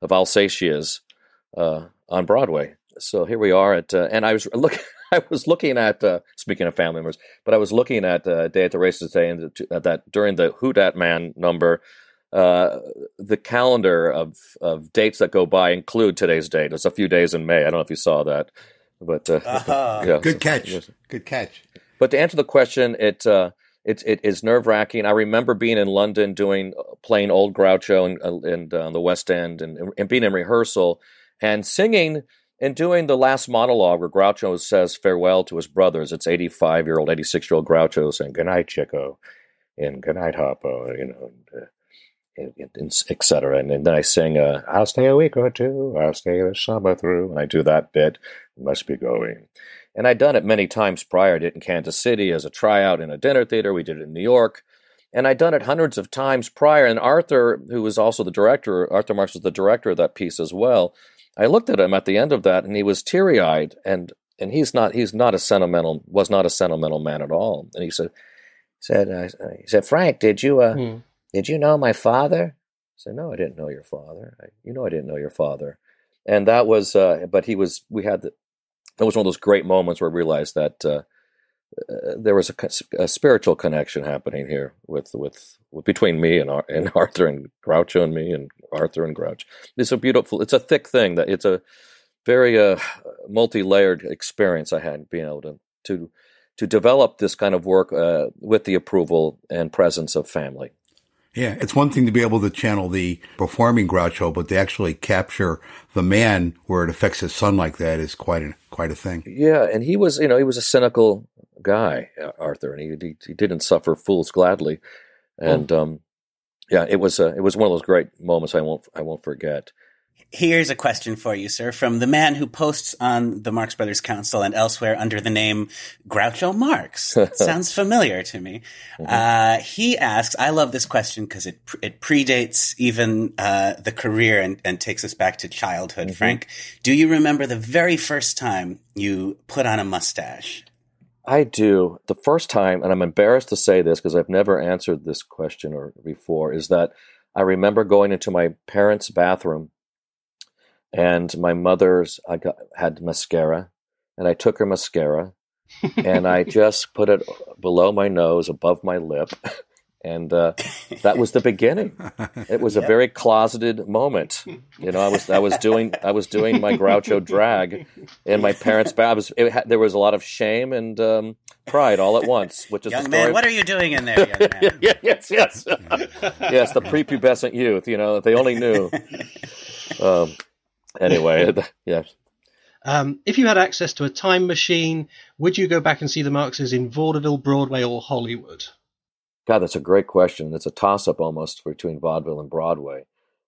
of I'll Say She Is uh, on Broadway. So here we are at, uh, and I was looking. (laughs) I was looking at uh, speaking of family members, but I was looking at uh, Day at the Races today, and uh, that during the Who Dat Man number, uh, the calendar of of dates that go by include today's date. There's a few days in May. I don't know if you saw that, but uh, (laughs) uh-huh. yeah, good so, catch. Good catch. But to answer the question, it uh, it, it is nerve wracking. I remember being in London doing playing old Groucho and, and on the West End and, and being in rehearsal and singing in doing the last monologue where Groucho says farewell to his brothers, it's 85 year old, 86 year old Groucho saying, Good night, Chico, and good night, you know, and, uh, and, etc. And, and, then I sing, uh, I'll stay a week or two, I'll stay the summer through. And I do that bit, must be going. And I'd done it many times prior. I did it in Kansas City as a tryout in a dinner theater. We did it in New York. And I'd done it hundreds of times prior. And Arthur, who was also the director, Arthur Marx was the director of that piece as well I looked at him at the end of that, and he was teary eyed, and and he's not he's not a sentimental was not a sentimental man at all. And he said said uh, he said Frank, did you uh, hmm. did you know my father? I said no, I didn't know your father. I, you know I didn't know your father. And that was, uh, but he was. We had the, that was one of those great moments where I realized that uh, uh, there was a, a, spiritual connection happening here with, with, with between me and, and (laughs) Arthur and Groucho and me and Arthur and Grouch. It's a beautiful. It's a thick thing. That it's a very uh, multi-layered experience I had being able to to to develop this kind of work uh, with the approval and presence of family. Yeah, it's one thing to be able to channel the performing Groucho, but to actually capture the man where it affects his son like that is quite a quite a thing. Yeah, and he was, you know, he was a cynical guy, Arthur, and he he, he didn't suffer fools gladly, and oh. um, yeah, it was a, it was one of those great moments I won't I won't forget. Here's a question for you, sir, from the man who posts on the Marx Brothers Council and elsewhere under the name Groucho Marx. (laughs) Sounds familiar to me. Mm-hmm. Uh, he asks, I love this question because it it predates even uh, the career and, and takes us back to childhood. Mm-hmm. Frank, do you remember the very first time you put on a mustache? I do. The first time, and I'm embarrassed to say this because I've never answered this question or before, is that I remember going into my parents' bathroom and my mother's I got had mascara, and I took her mascara, (laughs) and I just put it below my nose, above my lip, and uh, that was the beginning. It was a (laughs) very closeted moment. You know, I was I was doing I was doing my Groucho drag in my parents' bath. It, there was a lot of shame and um, pride all at once. Which is young man, what are you doing in there, young man? (laughs) yeah, yes, yes, yes. The prepubescent youth. You know, if they only knew. Um, anyway, (laughs) yes. Um, if you had access to a time machine, would you go back and see the Marxes in vaudeville, Broadway, or Hollywood? God, that's a great question. It's a toss up almost between vaudeville and Broadway.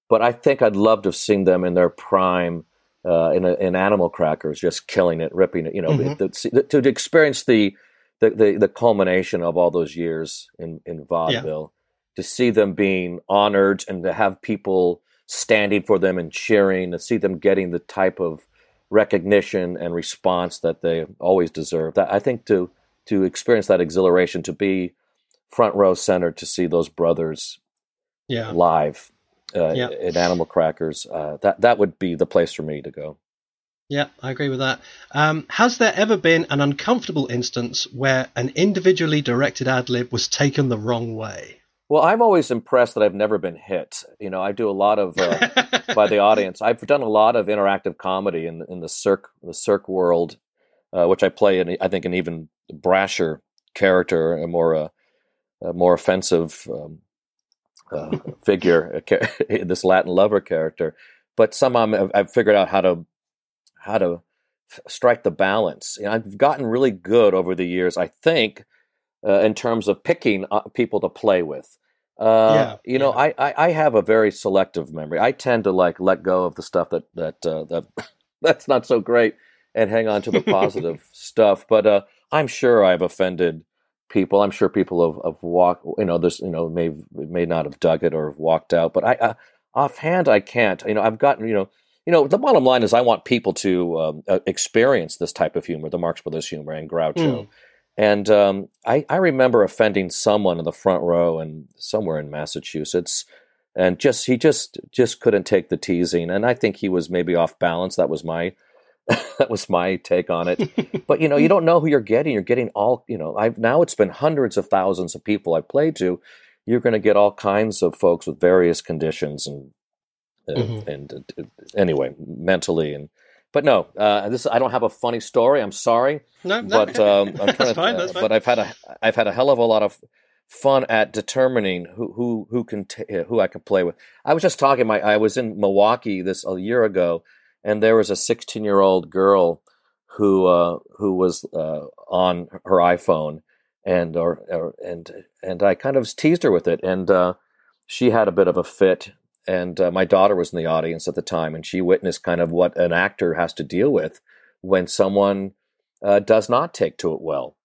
But I think I'd love to have seen them in their prime uh, in, a, in Animal Crackers, just killing it, ripping it, you know, mm-hmm. the, the, to, experience the, the, the, the, culmination of all those years in, in vaudeville, yeah. to see them being honored and to have people standing for them and cheering, to see them getting the type of recognition and response that they always deserve. That I think to to experience that exhilaration, to be front row center, to see those brothers yeah. live uh, yeah. in Animal Crackers, uh, that that would be the place for me to go. Yeah, I agree with that. Um, has there ever been an uncomfortable instance where an individually directed ad lib was taken the wrong way? Well, I'm always impressed that I've never been hit. You know, I do a lot of uh, by the (laughs) audience. I've done a lot of interactive comedy in in the circ the circ world, uh, which I play in. I think an even brasher character, a more uh, a more offensive um, uh, figure, (laughs) this Latin lover character. But somehow I've, I've figured out how to how to strike the balance. You know, I've gotten really good over the years. I think. Uh, in terms of picking uh, people to play with. Uh, yeah, you know, yeah. I, I, have a very selective memory. I tend to like let go of the stuff that that uh, that (laughs) that's not so great and hang on to the positive (laughs) stuff. But uh, I'm sure I've offended people. I'm sure people have, have walked. You know, there's you know may may not have dug it or have walked out. But I uh, offhand I can't. You know, I've gotten you know. You know, the bottom line is I want people to um, uh, experience this type of humor, the Marx Brothers humor and Groucho. Mm and um, I, I, remember offending someone in the front row and somewhere in Massachusetts, and just he just just couldn't take the teasing, and I think he was maybe off balance. That was my (laughs) that was my take on it. but you know, you don't know who you're getting. You're getting all you know. I've now it's been hundreds of thousands of people I've played to. You're going to get all kinds of folks with various conditions and mm-hmm. and, anyway, mentally and but no, uh, this I don't have a funny story. I'm sorry. No, no. But um, I'm (laughs) that's fine, that's fine. But I've had a I've had a hell of a lot of fun at determining who who who can t- who I can play with. I was just talking. My I was in Milwaukee this a year ago, and there was a 16 year old girl who uh, who was uh, on her iPhone, and or, or, and and I kind of teased her with it, and uh, she had a bit of a fit and uh, my daughter was in the audience at the time, and she witnessed kind of what an actor has to deal with when someone uh, does not take to it well.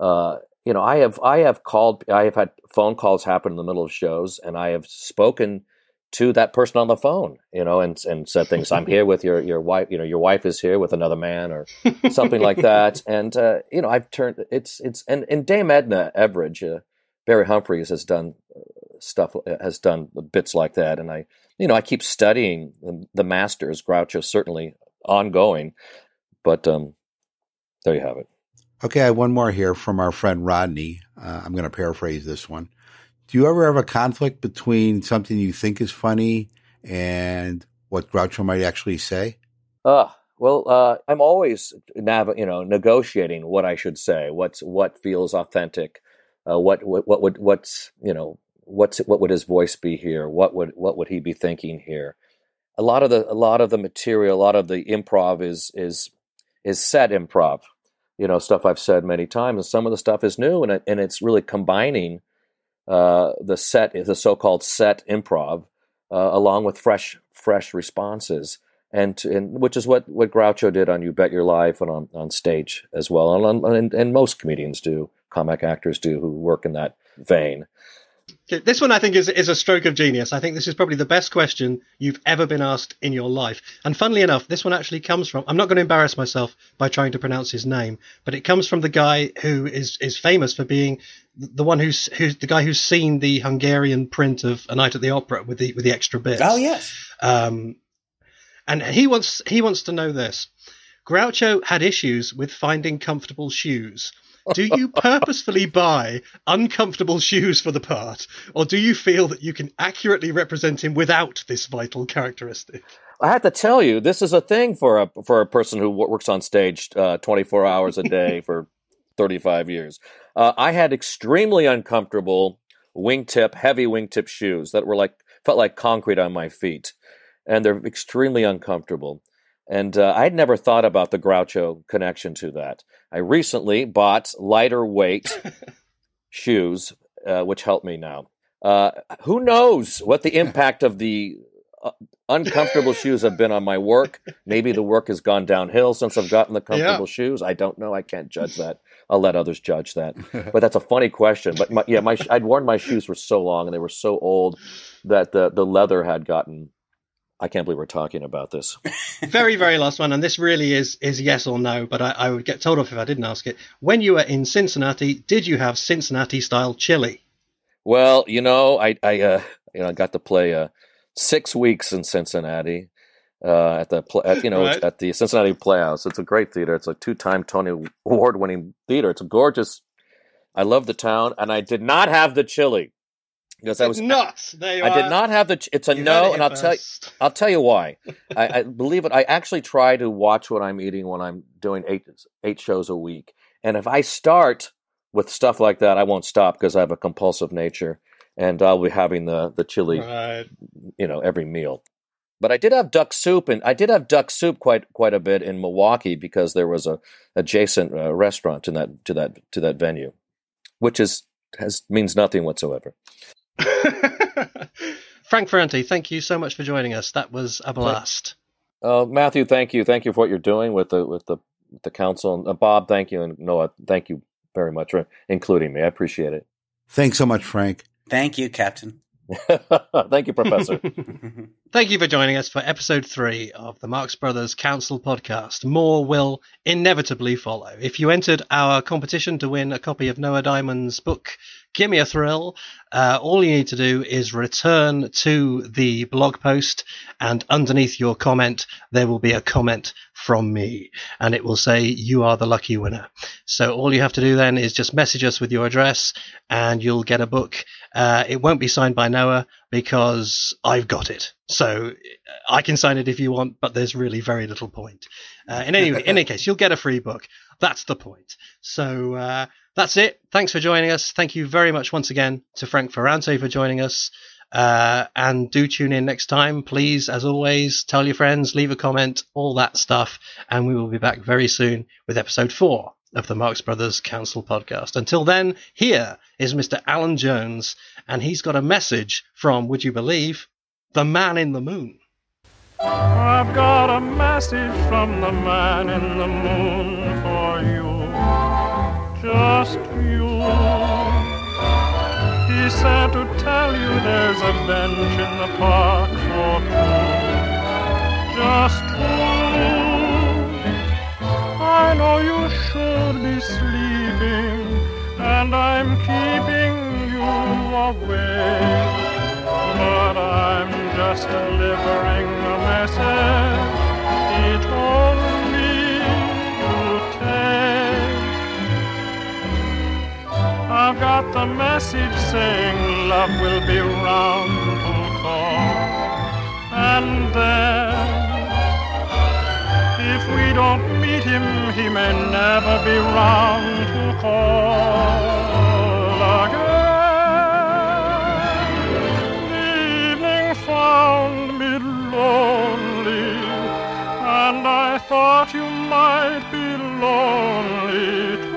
Uh, you know, I have I have called, I have had phone calls happen in the middle of shows, and I have spoken to that person on the phone, you know, and and said things. I'm here (laughs) with your your wife. You know, your wife is here with another man, or something like that. (laughs) And uh, you know, I've turned it's it's and and Dame Edna Everage, uh, Barry Humphries has done stuff uh, has done bits like that, and I, you know, I keep studying the, masters. Groucho certainly ongoing, but um, there you have it. Okay, I have one more here from our friend Rodney. Uh, I'm going to paraphrase this one. Do you ever have a conflict between something you think is funny and what Groucho might actually say? Uh, well, uh, I'm always nav- you know negotiating what I should say, what's what feels authentic, uh, what what what would what's you know what's what would his voice be here, what would what would he be thinking here. A lot of the a lot of the material, a lot of the improv is is is set improv, you know stuff I've said many times, and some of the stuff is new, and and it's really combining uh, the set, the so-called set improv, uh, along with fresh fresh responses and, and which is what, what Groucho did on You Bet Your Life and on, on stage as well, and, and, and most comedians do, comic actors do, who work in that vein. This one, I think, is is a stroke of genius. I think this is probably the best question you've ever been asked in your life. And funnily enough, this one actually comes from. I'm not going to embarrass myself by trying to pronounce his name, but it comes from the guy who is is famous for being the one who's who's the guy who's seen the Hungarian print of A Night at the Opera with the with the extra bits. Oh yes. Um, and he wants he wants to know this. Groucho had issues with finding comfortable shoes. Do you purposefully buy uncomfortable shoes for the part, or do you feel that you can accurately represent him without this vital characteristic? I have to tell you, this is a thing for a for a person who works on stage uh, twenty four hours a day (laughs) for thirty five years. Uh, I had extremely uncomfortable wingtip, heavy wingtip shoes that were like felt like concrete on my feet and they're extremely uncomfortable. And uh, I'd never thought about the Groucho connection to that. I recently bought lighter weight (laughs) shoes, uh, which help me now. Uh, who knows what the impact of the uh, uncomfortable (laughs) shoes have been on my work? Maybe the work has gone downhill since I've gotten the comfortable yeah. shoes. I don't know. I can't judge that. I'll let others judge that. But that's a funny question. But my, yeah, my I'd worn my shoes for so long and they were so old that the the leather had gotten I can't believe we're talking about this. (laughs) very, very last one, and this really is is yes or no, but I, I, would get told off if I didn't ask it. When you were in Cincinnati, did you have Cincinnati style chili? Well, you know, I I uh, you know I got to play uh, six weeks in Cincinnati uh, at the at, you know right. at the Cincinnati Playhouse. It's a great theater. It's a two time Tony Award winning theater. It's a gorgeous. I love the town, and I did not have the chili because I was nuts. There I did not have the. It's a no, and I'll tell you. I'll tell you why. (laughs) I, I, believe it. I actually try to watch what I'm eating when I'm doing eight eight shows a week, and if I start with stuff like that, I won't stop because I have a compulsive nature, and I'll be having the the chili, right. you know, every meal. But I did have duck soup, and I did have duck soup quite quite a bit in Milwaukee because there was a adjacent uh, restaurant to that to that to that venue, which is has means nothing whatsoever. (laughs) Frank Ferrante, thank you so much for joining us. That was a blast. Uh, Matthew, thank you. Thank you for what you're doing with the with the with the council. And uh, Bob, thank you, and Noah, thank you very much for including me. I appreciate it. Thanks so much, Frank. Thank you, Captain. (laughs) Thank you, Professor. (laughs) Thank you for joining us for episode three of the Marx Brothers Council podcast. More will inevitably follow. If you entered our competition to win a copy of Noah Diamond's book, Give Me a Thrill, uh, all you need to do is return to the blog post, and underneath your comment, there will be a comment from me, and it will say you are the lucky winner. So all you have to do then is just message us with your address, and you'll get a book. Uh, it won't be signed by Noah because I've got it. So I can sign it if you want, but there's really very little point. Uh, in any in any case, you'll get a free book. That's the point. So uh, that's it. Thanks for joining us. Thank you very much once again to Frank Ferrante for joining us. Uh, and do tune in next time. Please, as always, tell your friends, leave a comment, all that stuff. And we will be back very soon with episode four of the Marx Brothers Council podcast. Until then, here is Mr. Allan Jones, and he's got a message from, would you believe, the man in the moon. I've got a message from the man in the moon for you, just you. He said to tell you there's a bench in the park for two, just two. I know you should be sleeping, and I'm keeping you awake. But I'm just delivering a message he told I've got the message saying love will be round full call. And then, if we don't meet him, he may never be round to call again. The evening found me lonely, and I thought you might be lonely